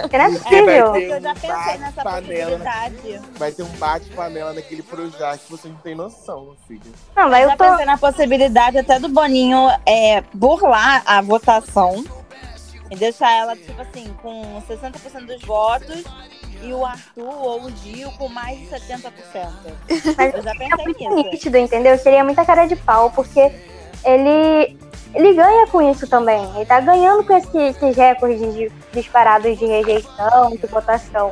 Porque não é <laughs> vai possível. ter- Eu já pensei nessa bate-panela. possibilidade. Vai ter um bate-panela naquele Projac que você não tem noção, filha. Não, vai Eu eu tô. pensei na possibilidade até do Boninho é, burlar a votação e deixar ela, tipo assim, com 60% dos votos e o Arthur ou o Gil com mais de 70%. Mas Eu já é pensei muito nisso. nítido, entendeu? Seria muita cara de pau, porque ele, ele ganha com isso também. Ele tá ganhando com esse- esses recordes de, disparados de rejeição, de votação.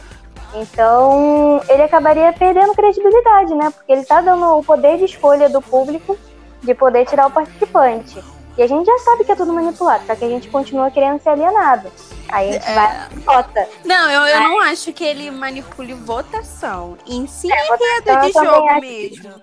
Então, ele acabaria perdendo credibilidade, né? Porque ele tá dando o poder de escolha do público de poder tirar o participante. E a gente já sabe que é tudo manipulado, só que a gente continua querendo ser alienado. Aí a gente É. vai e vota. Não, eu, eu não acho que ele manipule votação. Em si é votação de jogo mesmo.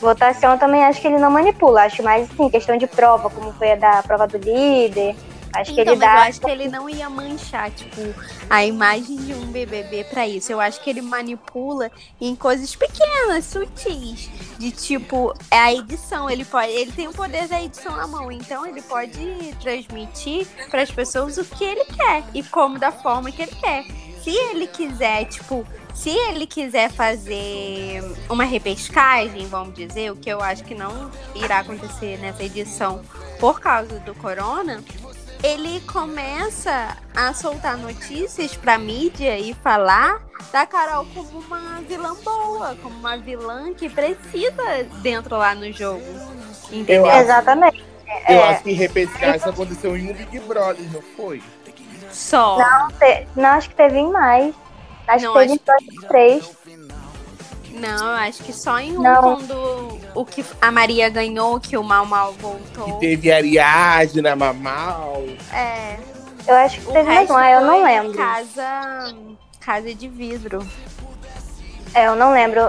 Votação eu também acho que ele não manipula. Acho mais assim, questão de prova, como foi a da prova do líder. Acho que Então, ele mas eu dá. acho que ele não ia manchar, tipo, a imagem de um BBB pra isso. Eu acho que ele manipula em coisas pequenas, sutis. De tipo, é a edição. Ele pode, ele tem o poder da edição na mão. Então ele pode transmitir pras pessoas o que ele quer e como da forma que ele quer. Se ele quiser, tipo, se ele quiser fazer uma repescagem, vamos dizer, o que eu acho que não irá acontecer nessa edição por causa do corona, ele começa a soltar notícias pra mídia e falar da Carol como uma vilã boa, como uma vilã que precisa dentro lá no jogo. Entendeu? Eu acho- Exatamente. Eu É. acho que repescar isso aconteceu em um Big Brother, não foi? Só. Não, te- não, acho que teve em mais. Acho Não, que teve acho em dois, três. Não, eu acho que só em um Não. quando o que a Maria ganhou, que o Mal Mal Que voltou. teve Ariadna, Mamal. É. Eu acho que O teve mais um, ah, eu não lembro. Casa, casa de vidro. É, eu não lembro.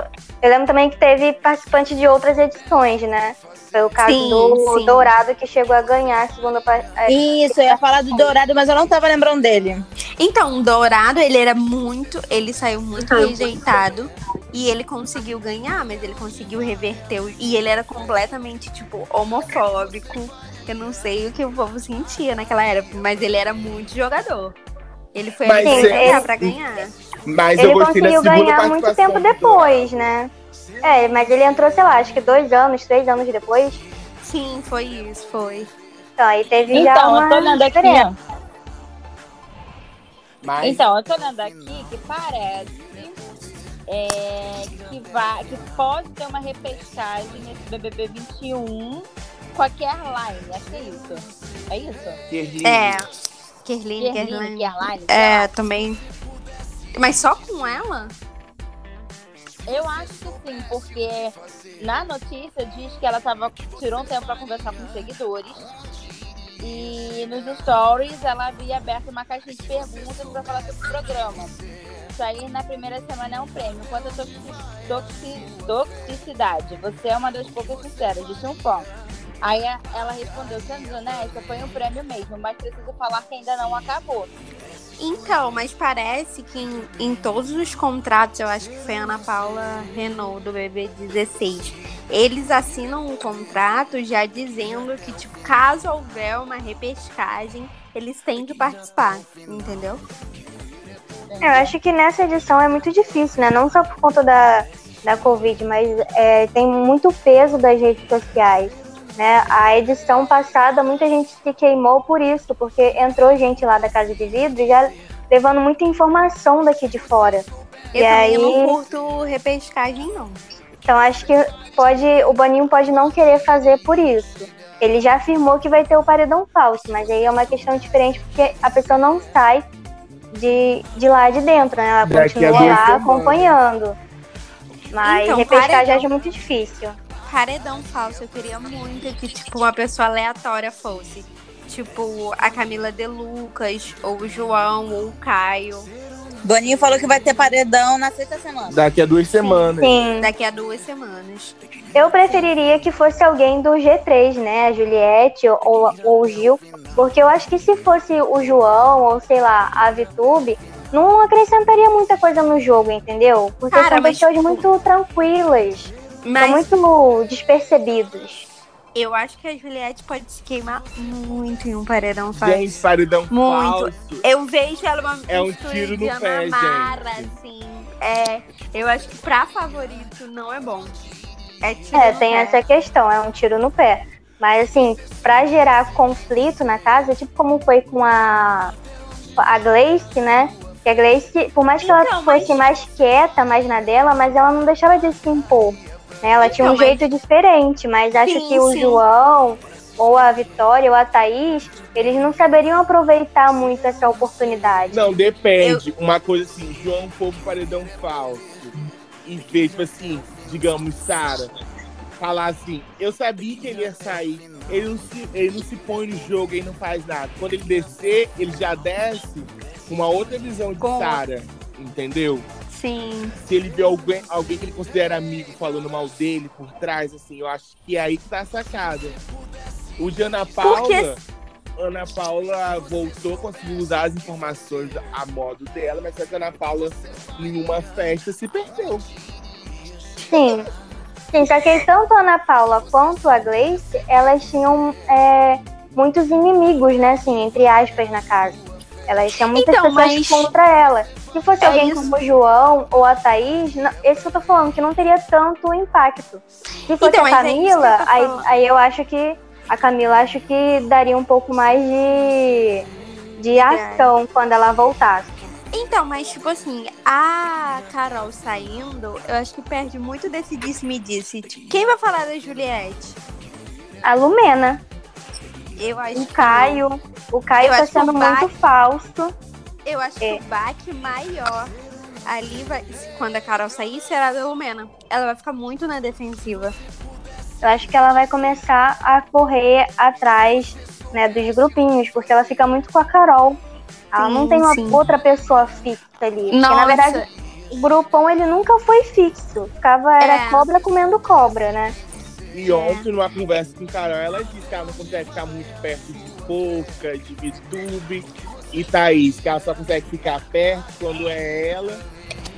Eu lembro também que teve participante de outras edições, né? Foi o caso Sim, do sim. Dourado que chegou a ganhar a segunda é, Isso, eu ia falar do Dourado, mas eu não tava lembrando dele. Então, o Dourado, ele era muito. Ele saiu muito rejeitado. E ele conseguiu ganhar, mas ele conseguiu reverter. E ele era completamente, tipo, homofóbico. Eu não sei o que o povo sentia naquela época, mas ele era muito jogador. Ele foi Mas é- pra ganhar. Mas eu Ele gostei da conseguiu ganhar muito tempo depois, né? É, mas ele entrou, sei lá, acho que dois anos, três anos depois. Sim, foi isso, foi. Então, aí teve já Então, uma eu tô olhando aqui, diferença. ó. Mas Então, eu tô olhando aqui que parece é, que, vai, que pode ter uma repescagem nesse BBB 21 com a Caroline. Acho que é isso. É isso? Kerline, É. Kerline, Kerline, Kerline. É, também. Mas só com ela? Eu acho que sim, porque na notícia diz que ela tava, tirou um tempo pra conversar com os seguidores. E nos stories ela havia aberto uma caixinha de perguntas pra falar sobre o programa. isso aí na primeira semana é um prêmio. Quanto toxi- toxicidade, você é uma das poucas sinceras, disse um ponto. Aí ela respondeu, sendo desonesta, foi um prêmio mesmo, mas preciso falar que ainda não acabou. Então, mas parece que em, em todos os contratos, eu acho que foi a Ana Paula Renault do BB16, eles assinam um contrato já dizendo que, tipo, caso houver uma repescagem, eles têm que participar, entendeu? Eu acho que nessa edição é muito difícil, né? Não só por conta da, da Covid, mas é, tem muito peso das redes sociais. Né? A edição passada, muita gente se queimou por isso, porque entrou gente lá da Casa de Vidro já levando muita informação daqui de fora. Eu E aí- não curto repescagem, não. Então acho que pode, o Boninho pode não querer fazer por isso. Ele já afirmou que vai ter o paredão falso, mas aí é uma questão diferente porque a pessoa não sai de, de lá de dentro, né? Ela Daqui continua lá acompanhando. Mas Então, repescagem paredão. acho muito difícil. Paredão falso, eu queria muito que, tipo, uma pessoa aleatória fosse. Tipo, a Camila De Lucas, ou o João, ou o Caio. Boninho falou que vai ter paredão na sexta semana. Daqui a duas semanas. Sim. Daqui a duas semanas. Eu preferiria que fosse alguém do G3, né? A Juliette ou, ou o Gil. Porque eu acho que se fosse o João ou, sei lá, a Vitube, não acrescentaria muita coisa no jogo, entendeu? Porque Cara, são mas, pessoas tipo, muito tranquilas. Mas São muito despercebidos. eu acho que a Juliette pode se queimar muito em um paredão falso. Gente, paredão Muito. falso. Eu vejo ela uma É um tiro no pé, Mara, gente. assim. É, eu acho que pra favorito não é bom. É tiro É, no tem pé. essa questão, é um tiro no pé. Mas assim, pra gerar conflito na casa, tipo como foi com a, a Gleice, né? Que a Gleice, por mais que ela Então, fosse mas- mais quieta, mais na dela, mas ela não deixava de se impor. Né? Ela tinha um Então, mas- jeito diferente, mas acho Sim, que o sim. João, ou a Vitória, ou a Thaís, eles não saberiam aproveitar muito essa oportunidade. Não, depende. Uma coisa assim, João for pro paredão falso e ver, tipo assim, digamos, Sara, falar assim, eu sabia que ele ia sair, ele não, se, ele não se põe no jogo, ele não faz nada. Quando ele descer, ele já desce com uma outra visão de Sara, entendeu? Sim. Se ele vê alguém, alguém que ele considera amigo falando mal dele por trás, assim, eu acho que é aí que tá a sacada. O de Ana Paula, Porque- Ana Paula voltou, conseguiu usar as informações a modo dela, mas só que a Ana Paula, em uma festa, se perdeu. Sim. Sim, só que tanto a Ana Paula quanto a Gleice, elas tinham é, muitos inimigos, né, assim, entre aspas, na casa. Elas tinham muitas Então, pessoas mas- contra ela. Se fosse É alguém isso. como o João ou a Thaís, não, esse que eu tô falando, que não teria tanto impacto. Se fosse Então, a é Camila, tô aí, aí eu acho que a Camila acho que daria um pouco mais de, de ação quando ela voltasse. Então, mas tipo assim, a Carol saindo, eu acho que perde muito desse disse-me-disse. Tipo, Quem vai falar da Juliette? A Lumena, Eu acho o que Caio, o Caio Eu tá que sendo Bach- muito falso. Eu acho que É. o baque maior ali vai. Quando a Carol sair, será a Lumena. Ela vai ficar muito na defensiva. Eu acho que ela vai começar a correr atrás né, dos grupinhos, porque ela fica muito com a Carol. Ela Sim, não tem uma sim. outra pessoa fixa ali. Porque, Nossa. na verdade, o grupão ele nunca foi fixo. Ficava, era É. cobra comendo cobra, né? E ontem, numa conversa com Carol, ela disse que ela não consegue ficar muito perto de Poca, de Vitube e Thaís, que ela só consegue ficar perto quando é ela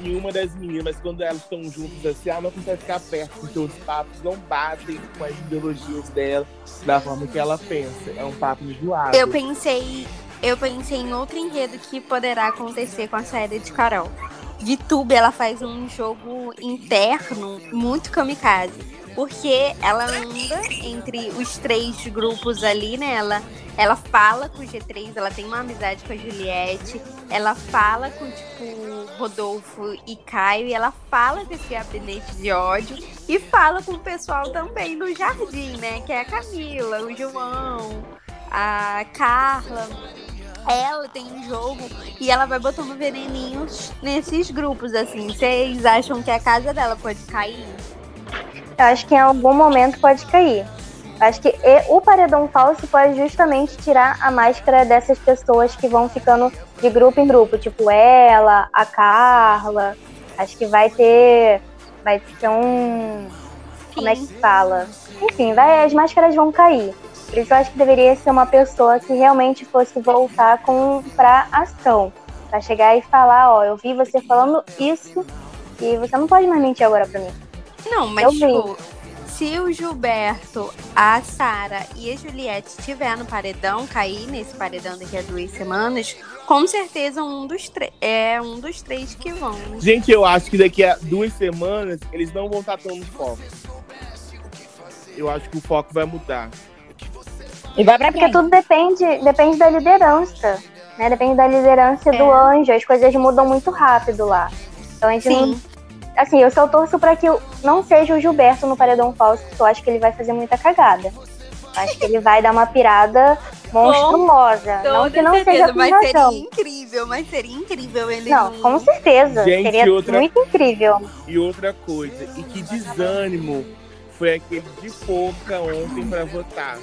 e uma das meninas, mas quando elas estão juntas assim, ela não consegue ficar perto, porque os papos não batem com as ideologias dela da forma que ela pensa. É um papo enjoado. Eu pensei. Eu pensei em outro enredo que poderá acontecer com a saída de Carol. VTube, ela faz um jogo interno muito kamikaze. Porque ela anda entre os três grupos ali, né? Ela, ela fala com o G3, ela tem uma amizade com a Juliette. Ela fala com, tipo, Rodolfo e Caio. E ela fala com esse gabinete de ódio. E fala com o pessoal também no jardim, né? Que é a Camila, o João, a Carla. Ela tem um jogo e ela vai botando veneninhos nesses grupos, assim. Vocês acham que a casa dela pode cair? Eu acho que em algum momento pode cair. Eu acho que o paredão falso pode justamente tirar a máscara dessas pessoas que vão ficando de grupo em grupo, tipo ela, a Carla. Acho que vai ter. Vai ter um. Como é que se fala? Enfim, vai, as máscaras vão cair. Por isso eu acho que deveria ser uma pessoa que realmente fosse voltar com pra ação. Pra chegar e falar, ó, eu vi você falando isso e você não pode mais mentir agora pra mim. Não, mas Eu vi. tipo, se o Gilberto, a Sara e a Juliette estiver no paredão, cair nesse paredão daqui a duas semanas, com certeza um dos é um dos três que vão. Gente, eu acho que daqui a duas semanas eles não vão estar tão no foco. Eu acho que o foco vai mudar. E vai pra Porque quem? tudo depende, depende da liderança. Né? Depende da liderança do anjo. As coisas mudam muito rápido lá. Então a gente não. Sim. Assim, eu só torço pra que não seja o Gilberto no paredão falso, porque eu acho que ele vai fazer muita cagada. Eu acho que ele vai dar uma pirada monstruosa. não que não seja com mas razão. seria incrível, mas seria incrível ele Não, com certeza. Gente, Seria outra- muito incrível. E outra coisa, e que desânimo foi aquele de pouca ontem pra votar.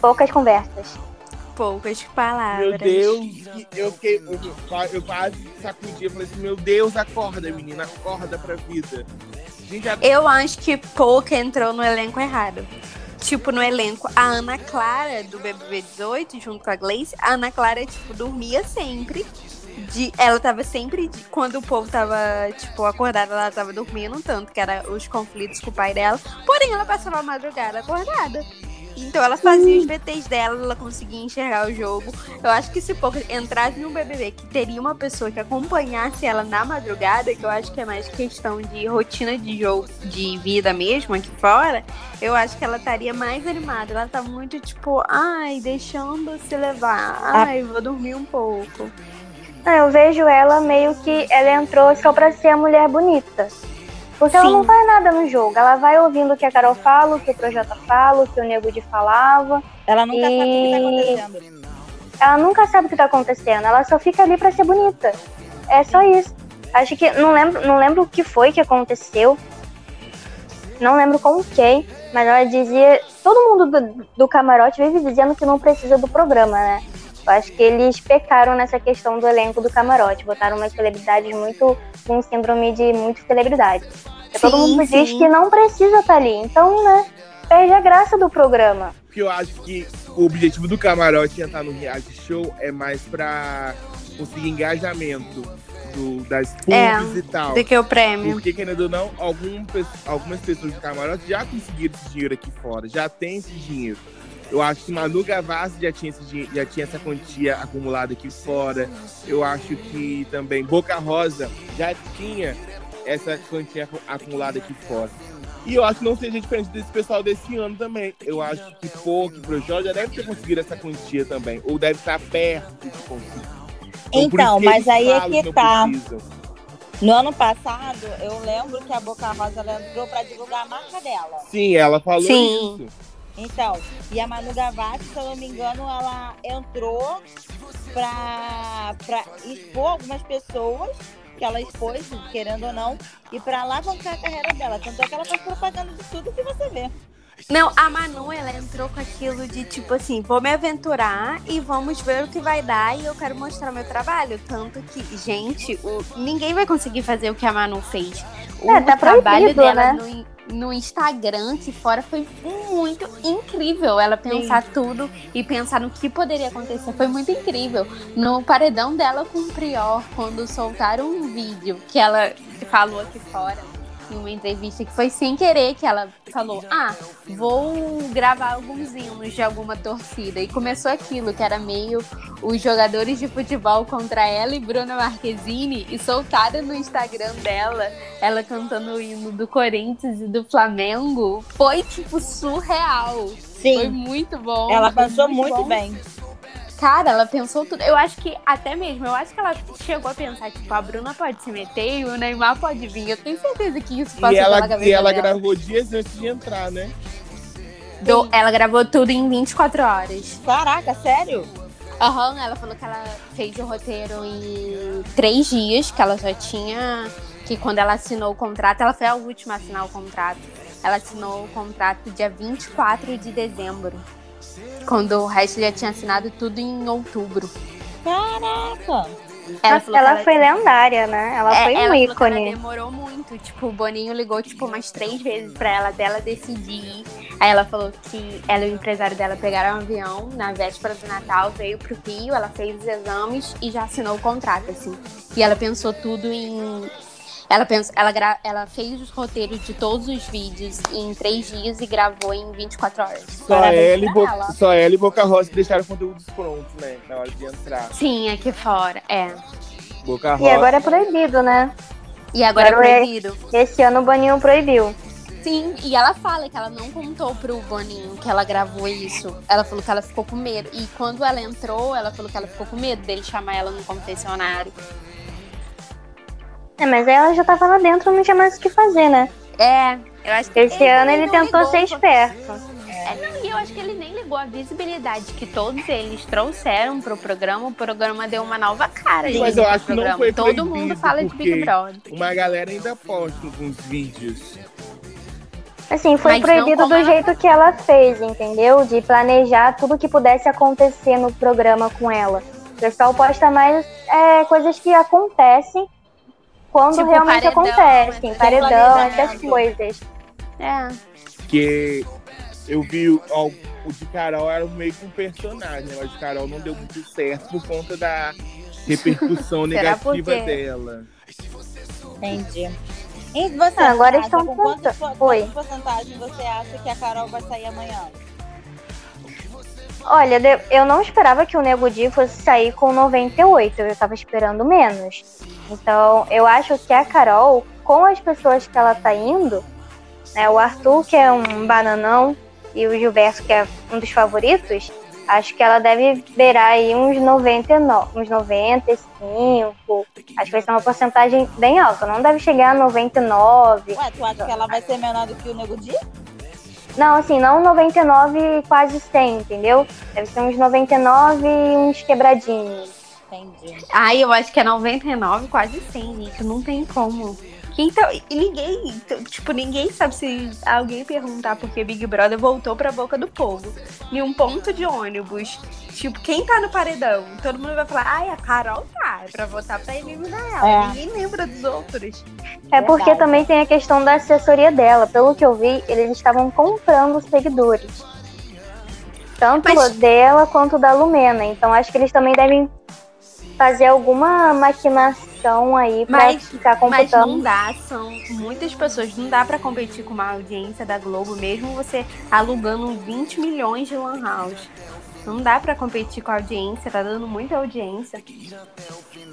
Poucas conversas. Poucas palavras. Meu Deus, eu fiquei. Eu, eu quase sacudi. Eu falei assim: Meu Deus, acorda, menina, acorda pra vida. Gente, Eu acho que Pouca entrou no elenco errado. Tipo, no elenco, a Ana Clara do BBB 18, junto com a Gleice, a Ana Clara, tipo, dormia sempre. De, ela tava sempre. de- quando o povo tava, tipo, acordado, ela tava dormindo, tanto que era os conflitos com o pai dela. Porém, ela passava a madrugada acordada. Então ela fazia os VTs dela, ela conseguia enxergar o jogo. Eu acho que se pouco entrasse no BBB, que teria uma pessoa que acompanhasse ela na madrugada, que eu acho que é mais questão de rotina de jogo, de vida mesmo aqui fora, eu acho que ela estaria mais animada. Ela tá muito tipo, ai, deixando se levar. Ai, vou dormir um pouco. Eu vejo ela meio que ela entrou só pra ser a mulher bonita. Porque ela Sim. não faz nada no jogo. Ela vai ouvindo o que a Carol fala, o que o Projota fala, o que o Nego de falava. Ela nunca sabe o que tá E- acontecendo. Ela nunca sabe o que tá acontecendo. Ela só fica ali pra ser bonita. É só isso. Acho que. Não lembro, não lembro o que foi que aconteceu. Não lembro com quem. Mas ela dizia. Todo mundo do, do camarote vive dizendo que não precisa do programa, né? Eu acho que eles pecaram nessa questão do elenco do camarote. Botaram umas celebridades muito. com síndrome de muito celebridade. E todo Sim, mundo diz sim. que não precisa estar ali. Então, né? Perde a graça do programa. Porque eu acho que o objetivo do camarote entrar no reality show é mais pra conseguir engajamento do, das pubs É, e tal. Do que o prêmio. Porque, querendo ou não, algum algumas pessoas do camarote já conseguiram esse dinheiro aqui fora, já tem esse dinheiro. Eu acho que Manu Gavassi já tinha, esse, já tinha essa quantia acumulada aqui fora. Eu acho que também Boca Rosa já tinha essa quantia acu- acumulada aqui fora. E eu acho que não seja diferente desse pessoal desse ano também. Eu acho que Pouco, Projó já deve ter conseguido essa quantia também. Ou deve estar perto de conseguir. Então, Então, mas aí é que tá. precisam. No ano passado, eu lembro que a Boca Rosa entrou pra divulgar a marca dela. Sim, ela falou Sim. isso. Então, e a Manu Gavassi, se eu não me engano, ela entrou pra, pra expor algumas pessoas que ela expôs, querendo ou não, e pra alavancar a carreira dela. Tanto é que ela faz propaganda de tudo que você vê. Não, a Manu, ela entrou com aquilo de tipo assim, vou me aventurar e vamos ver o que vai dar e eu quero mostrar meu trabalho. Tanto que, gente, o- ninguém vai conseguir fazer o que a Manu fez. O É, tá trabalho dela né? no, no Instagram aqui fora foi muito incrível. Ela pensar tudo e pensar no que poderia acontecer. Foi muito incrível. No paredão dela com o Prior, quando soltaram um vídeo que ela falou aqui fora em uma entrevista que foi sem querer que ela falou: Ah, vou gravar alguns hinos de alguma torcida. E começou aquilo, que era meio os jogadores de futebol contra ela e Bruna Marquezine, e soltaram no Instagram dela, ela cantando o hino do Corinthians e do Flamengo. Foi, tipo, surreal. Foi Sim, muito bom. ela foi pensou muito bom. bem. Cara, ela pensou tudo. Eu acho que, até mesmo, eu acho que ela chegou a pensar, tipo, a Bruna pode se meter e o Neymar pode vir. Eu tenho certeza que isso passou E ela, pela cabeça e ela dela. gravou dias antes de entrar, né? Do- ela gravou tudo em 24 horas. Caraca, sério? Aham, ela falou que ela fez o roteiro em três dias, que ela já tinha. Que quando ela assinou o contrato, ela foi a última a assinar o contrato. Ela assinou o contrato dia 24 de dezembro. Quando o resto já tinha assinado tudo em outubro. Caraca! Ela, Ela, ela- foi lendária, né? Ela É, foi um ícone. ela demorou muito. Tipo, o Boninho ligou, tipo, umas três vezes pra ela, dela decidir. Aí ela falou que ela e o empresário dela pegaram um avião na véspera do Natal, veio pro Rio, ela fez os exames e já assinou o contrato, assim. E ela pensou tudo em. Ela, pensou, ela, gra... ela fez os roteiros de todos os vídeos em três dias e gravou em 24 horas. Só ela, e Bo... ela. Só ela e Boca Rosa deixaram conteúdos prontos, né? Na hora de entrar. Sim, aqui fora, é. Boca E Rosa. agora é proibido, né? E agora é Agora é- proibido. Esse ano o Boninho proibiu. Sim, e ela fala que ela não contou pro Boninho que ela gravou isso. Ela falou que ela ficou com medo. E quando ela entrou, ela falou que ela ficou com medo dele chamar ela no confessionário. É, mas aí ela já tava lá dentro, não tinha mais o que fazer, né? É, eu acho que Esse ano nem ele tentou ligou ser esperto. É, não, e eu acho que ele nem ligou a visibilidade que todos eles trouxeram pro programa. O programa deu uma nova cara. Sim, gente, mas eu acho que não foi Todo mundo fala de Big Brother. Uma galera ainda posta alguns vídeos. Assim, foi Mas proibido do ela jeito que ela fez, entendeu? De planejar tudo que pudesse acontecer no programa com ela. O pessoal posta mais é, coisas que acontecem quando Tipo, realmente paredão, acontecem. né? Paredão, essas coisas. É. Que eu vi ó, o de Carol era meio que um personagem, mas o de Carol não deu muito certo por conta da repercussão <laughs> negativa dela. Entendi. E você, Ah, agora estão com quanto, quanto porcentagem você acha que a Carol vai sair amanhã? Olha, eu não esperava que o Nego Di fosse sair com 98, eu tava esperando menos. Então, eu acho que a Carol, com as pessoas que ela tá indo, né, o Arthur, que é um bananão, e o Gilberto, que é um dos favoritos, acho que ela deve beirar aí uns 99, uns 95. Acho que vai ser uma porcentagem bem alta, não deve chegar a 99. Ué, tu acha que ela vai ser menor do que o Nego Di? Não, assim, não 99 quase 100, entendeu? Deve ser uns 99 e uns quebradinhos. Entendi. Ai, eu acho que é 99, quase 100, gente. Não tem como. Então, e ninguém, t- tipo, ninguém sabe se alguém perguntar porque Big Brother voltou pra boca do povo. Em um ponto de ônibus. Tipo, quem tá no paredão? Todo mundo vai falar, ai, a Carol tá. É pra votar pra eliminar ela. É. Ninguém lembra dos outros. É porque Verdade. também tem a questão da assessoria dela. Pelo que eu vi, eles estavam comprando os seguidores. Tanto Mas- dela quanto da Lumena. Então acho que eles também devem fazer alguma maquinação aí pra Mas- ficar Mas não computando. dá, são muitas pessoas. Não dá pra competir com uma audiência da Globo, mesmo você alugando 20 milhões de Lan House. Não dá pra competir com a audiência, tá dando muita audiência.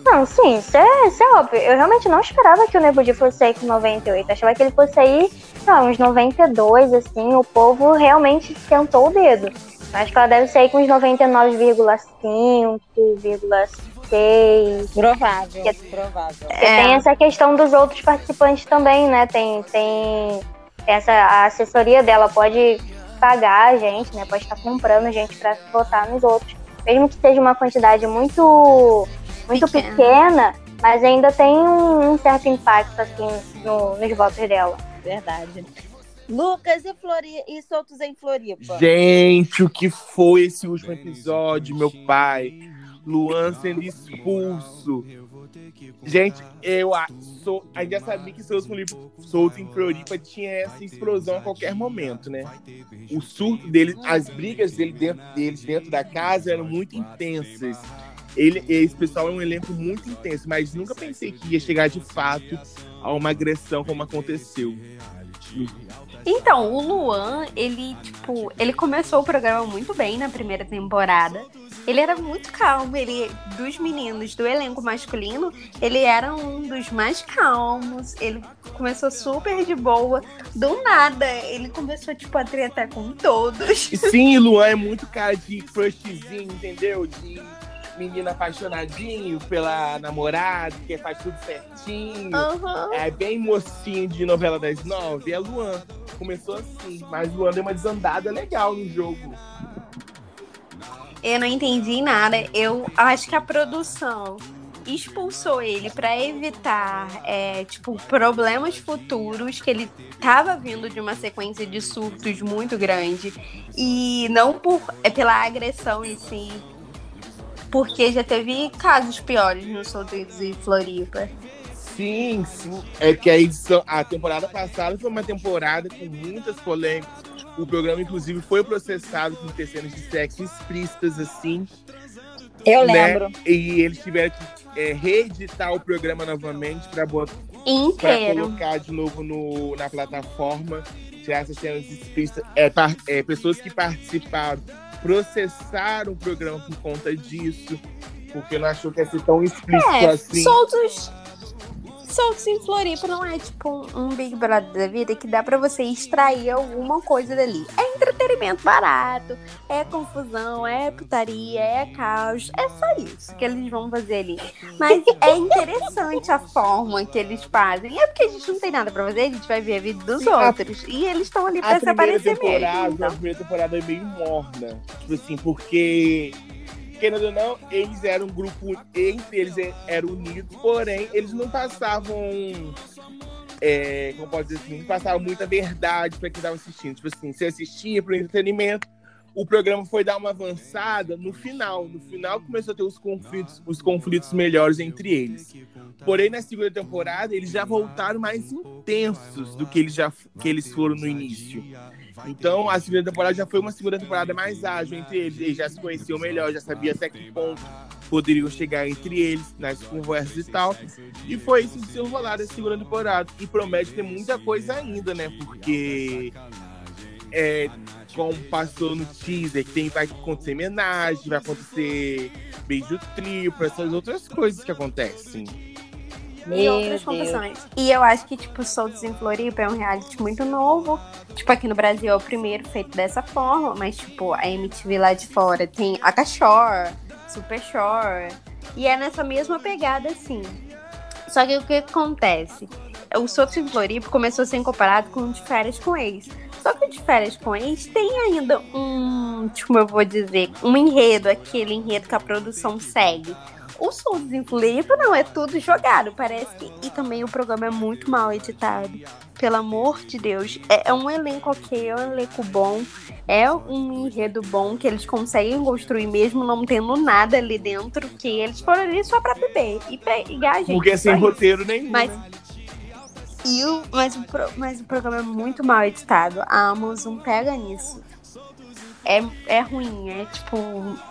Não, sim, isso é, isso é óbvio. Eu realmente não esperava que o Nego Di fosse sair com 98. Achava que ele fosse sair, lá, uns 92, assim. O povo realmente sentou o dedo. Acho que ela deve sair com uns 99,5,6. Provável, Que- provável. Porque É. tem essa questão dos outros participantes também, né? Tem, tem essa a assessoria dela pode pagar a gente, né? Pode estar comprando gente para votar nos outros. Mesmo que seja uma quantidade muito, muito Pequena. pequena, mas ainda tem um, um certo impacto assim no- nos votos dela. Verdade. Lucas e, Flori... e Soltos em Floripa. Gente, o que foi esse último episódio, meu pai? Luan sendo expulso. Gente, eu a- sou, ainda sabia que Floripa- Solto em Floripa tinha essa explosão a qualquer momento, né? O surto dele, as brigas dele dentro, deles dentro da casa eram muito intensas. Ele, esse pessoal é um elenco muito intenso, mas nunca pensei que ia chegar de fato a uma agressão como aconteceu. Então, o Luan, ele, tipo, ele começou o programa muito bem na primeira temporada. Ele era muito calmo, ele, dos meninos do elenco masculino, ele era um dos mais calmos. Ele começou super de boa. Do nada, ele começou, tipo, a tretar com todos. Sim, Luan é muito cara de crushzinho, entendeu? De menino apaixonadinho pela namorada, que faz tudo certinho. Aham. É bem mocinho de novela das nove. É Luan. Começou assim, mas Luan deu uma desandada legal no jogo. Eu não entendi nada. Eu acho que a produção expulsou ele pra evitar, é, tipo, problemas futuros, que ele tava vindo de uma sequência de surtos muito grande. E não por é pela agressão em si. Porque já teve casos piores no Solteiros e Floripa. Sim, sim. É que a edição, a temporada passada foi uma temporada com muitas polêmicas. O programa, inclusive, foi processado por ter cenas de sexo explícitas, assim. Eu né? lembro. E eles tiveram que é, reeditar o programa novamente para Inteiro. colocar de novo no, na plataforma, tirar essas cenas explícitas. É, é, pessoas que participaram processaram o programa por conta disso, porque não achou que ia ser tão explícito É, assim. soltos. Soltos em Floripa não é tipo um, um Big Brother da vida que dá pra você extrair alguma coisa dali. É entretenimento barato, é confusão, é putaria, é caos. É só isso que eles vão fazer ali. Mas é interessante a forma que eles fazem. É porque a gente não tem nada pra fazer, a gente vai ver a vida dos Sim, a- outros. E eles estão ali A pra se aparecer mesmo. então. a primeira temporada é meio morna. Tipo assim, porque, querendo ou não, eles eram um grupo, entre eles eram unidos, porém, eles não passavam. É, como pode dizer assim, não passavam muita verdade pra quem estava assistindo. Tipo assim, você assistia pro entretenimento. O programa foi dar uma avançada no final. No final começou a ter os conflitos, os conflitos melhores entre eles. Porém, na segunda temporada, eles já voltaram mais intensos do que eles já que eles foram no início. Então, a segunda temporada já foi uma segunda temporada mais ágil entre eles. Eles já se conheciam melhor, já sabia até que ponto poderiam chegar entre eles nas conversas e tal. E foi isso que se enrolar da segunda temporada. E promete ter muita coisa ainda, né? Porque é, como passou no teaser, que tem, vai acontecer homenagem, vai acontecer beijo triplo, essas outras coisas que acontecem. E outras Deus. confusões. E eu acho que, tipo, Soltos em Floripa é um reality muito novo. Tipo, aqui no Brasil é o primeiro feito dessa forma, mas, tipo, a MTV lá de fora tem a Cachor, Super Shore. E é nessa mesma pegada, assim. Só que o que acontece? O Soltos em Floripa começou a ser comparado com o de férias com ex. Só que o de férias com ex tem ainda um, como eu vou dizer, um enredo, aquele enredo que a produção segue. O Soltos em Floripa não, é tudo jogado, parece que. E também o programa é muito mal editado. Pelo amor de Deus. É, é um elenco ok, é um elenco bom, é um enredo bom que eles conseguem construir mesmo não tendo nada ali dentro, que eles foram ali só pra beber e pegar a gente. Porque é sem só isso. roteiro nenhum. Mas- né? E o, mas, o pro- mas o programa é muito mal editado. A Amazon pega nisso. É, é ruim, é tipo.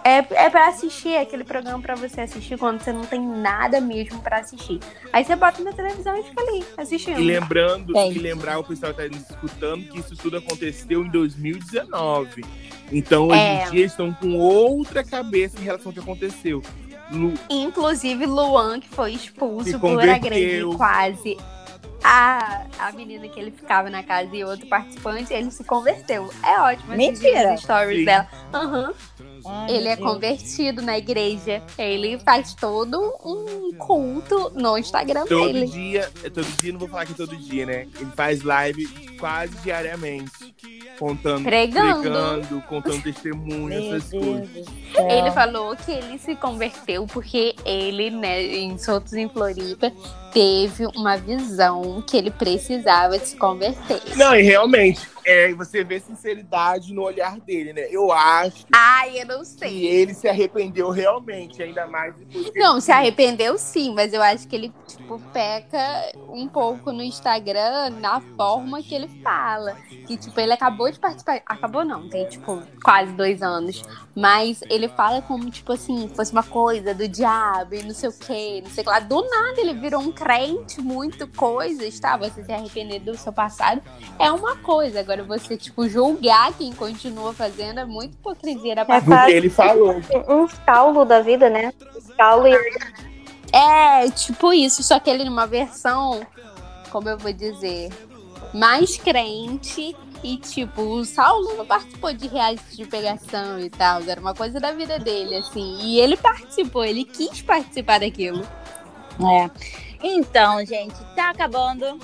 É, é pra assistir é aquele programa pra você assistir quando você não tem nada mesmo pra assistir. Aí você bota na televisão e fica ali assistindo. E lembrando, Tem. e lembrar o pessoal que tá nos escutando que isso tudo aconteceu em 2019. Então, hoje É. em dia, eles estão com outra cabeça em relação ao que aconteceu. Lu- Inclusive Luan, que foi expulso por agredir quase a, a menina que ele ficava na casa e outro participante, ele se converteu. É ótimo. assistir Mentira. As stories Sim. dela. Aham. Ai, Ele é convertido na igreja. Ele faz todo um culto no Instagram todo dele. dia, é todo dia, não vou falar que é todo dia, né? Ele faz live quase diariamente. Contando, Pregando. pregando, contando testemunho, Meu essas coisas. Ele falou que ele se converteu porque ele, né, em Soltos em Floripa, teve uma visão que ele precisava se converter. Não, e realmente, é, você vê sinceridade no olhar dele, né? Eu acho Ai, eu não que sei. ele se arrependeu realmente, ainda mais depois Não, ele- se arrependeu sim, mas eu acho que ele, tipo, peca um pouco no Instagram na forma que ele fala. Que, tipo, ele acabou de participar. Acabou não, tem, tipo, quase dois anos. Mas ele fala como, tipo assim, fosse uma coisa do diabo e não sei o quê, não sei o que lá. Do nada ele virou um crente, muito coisas, tá? Você se arrepender do seu passado é uma coisa. Agora, você, tipo, julgar quem continua fazendo é muito hipocrisia da parte Porque ele falou. Um Saulo da vida, né? Saulo e É, tipo isso, só que ele numa versão, como eu vou dizer, mais crente e tipo, o Saulo não participou de reality de pegação e tal, era uma coisa da vida dele, assim, e ele participou, ele quis participar daquilo. É. Então, gente, tá acabando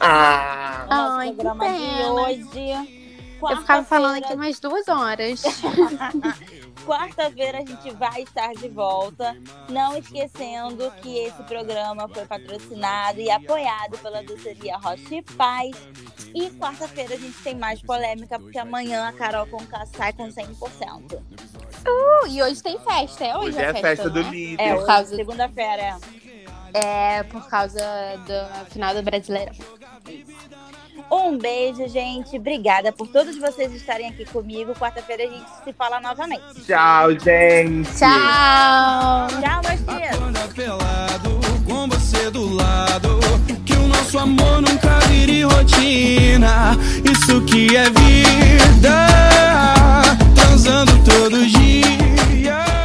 Ah, nosso Ai, que programa de pena. hoje. Eu ficava falando aqui mais duas horas. <laughs> Quarta-feira a gente vai estar de volta. Não esquecendo que esse programa foi patrocinado e apoiado pela doceria Rocha e Paz. E quarta-feira a gente tem mais polêmica, porque amanhã a Carol Conká sai com 100%. Uh, e hoje tem festa, é hoje, Hoje é a festa do né? líder. É, segunda-feira, é é, por causa do final do Brasileirão. Um beijo, gente. Obrigada por todos vocês estarem aqui comigo. Quarta-feira a gente se fala novamente. Tchau, gente. Tchau. Tchau, meus filhos. pelado, com você do lado. Que o nosso amor nunca vire rotina. Isso que é vida. Transando todo dia.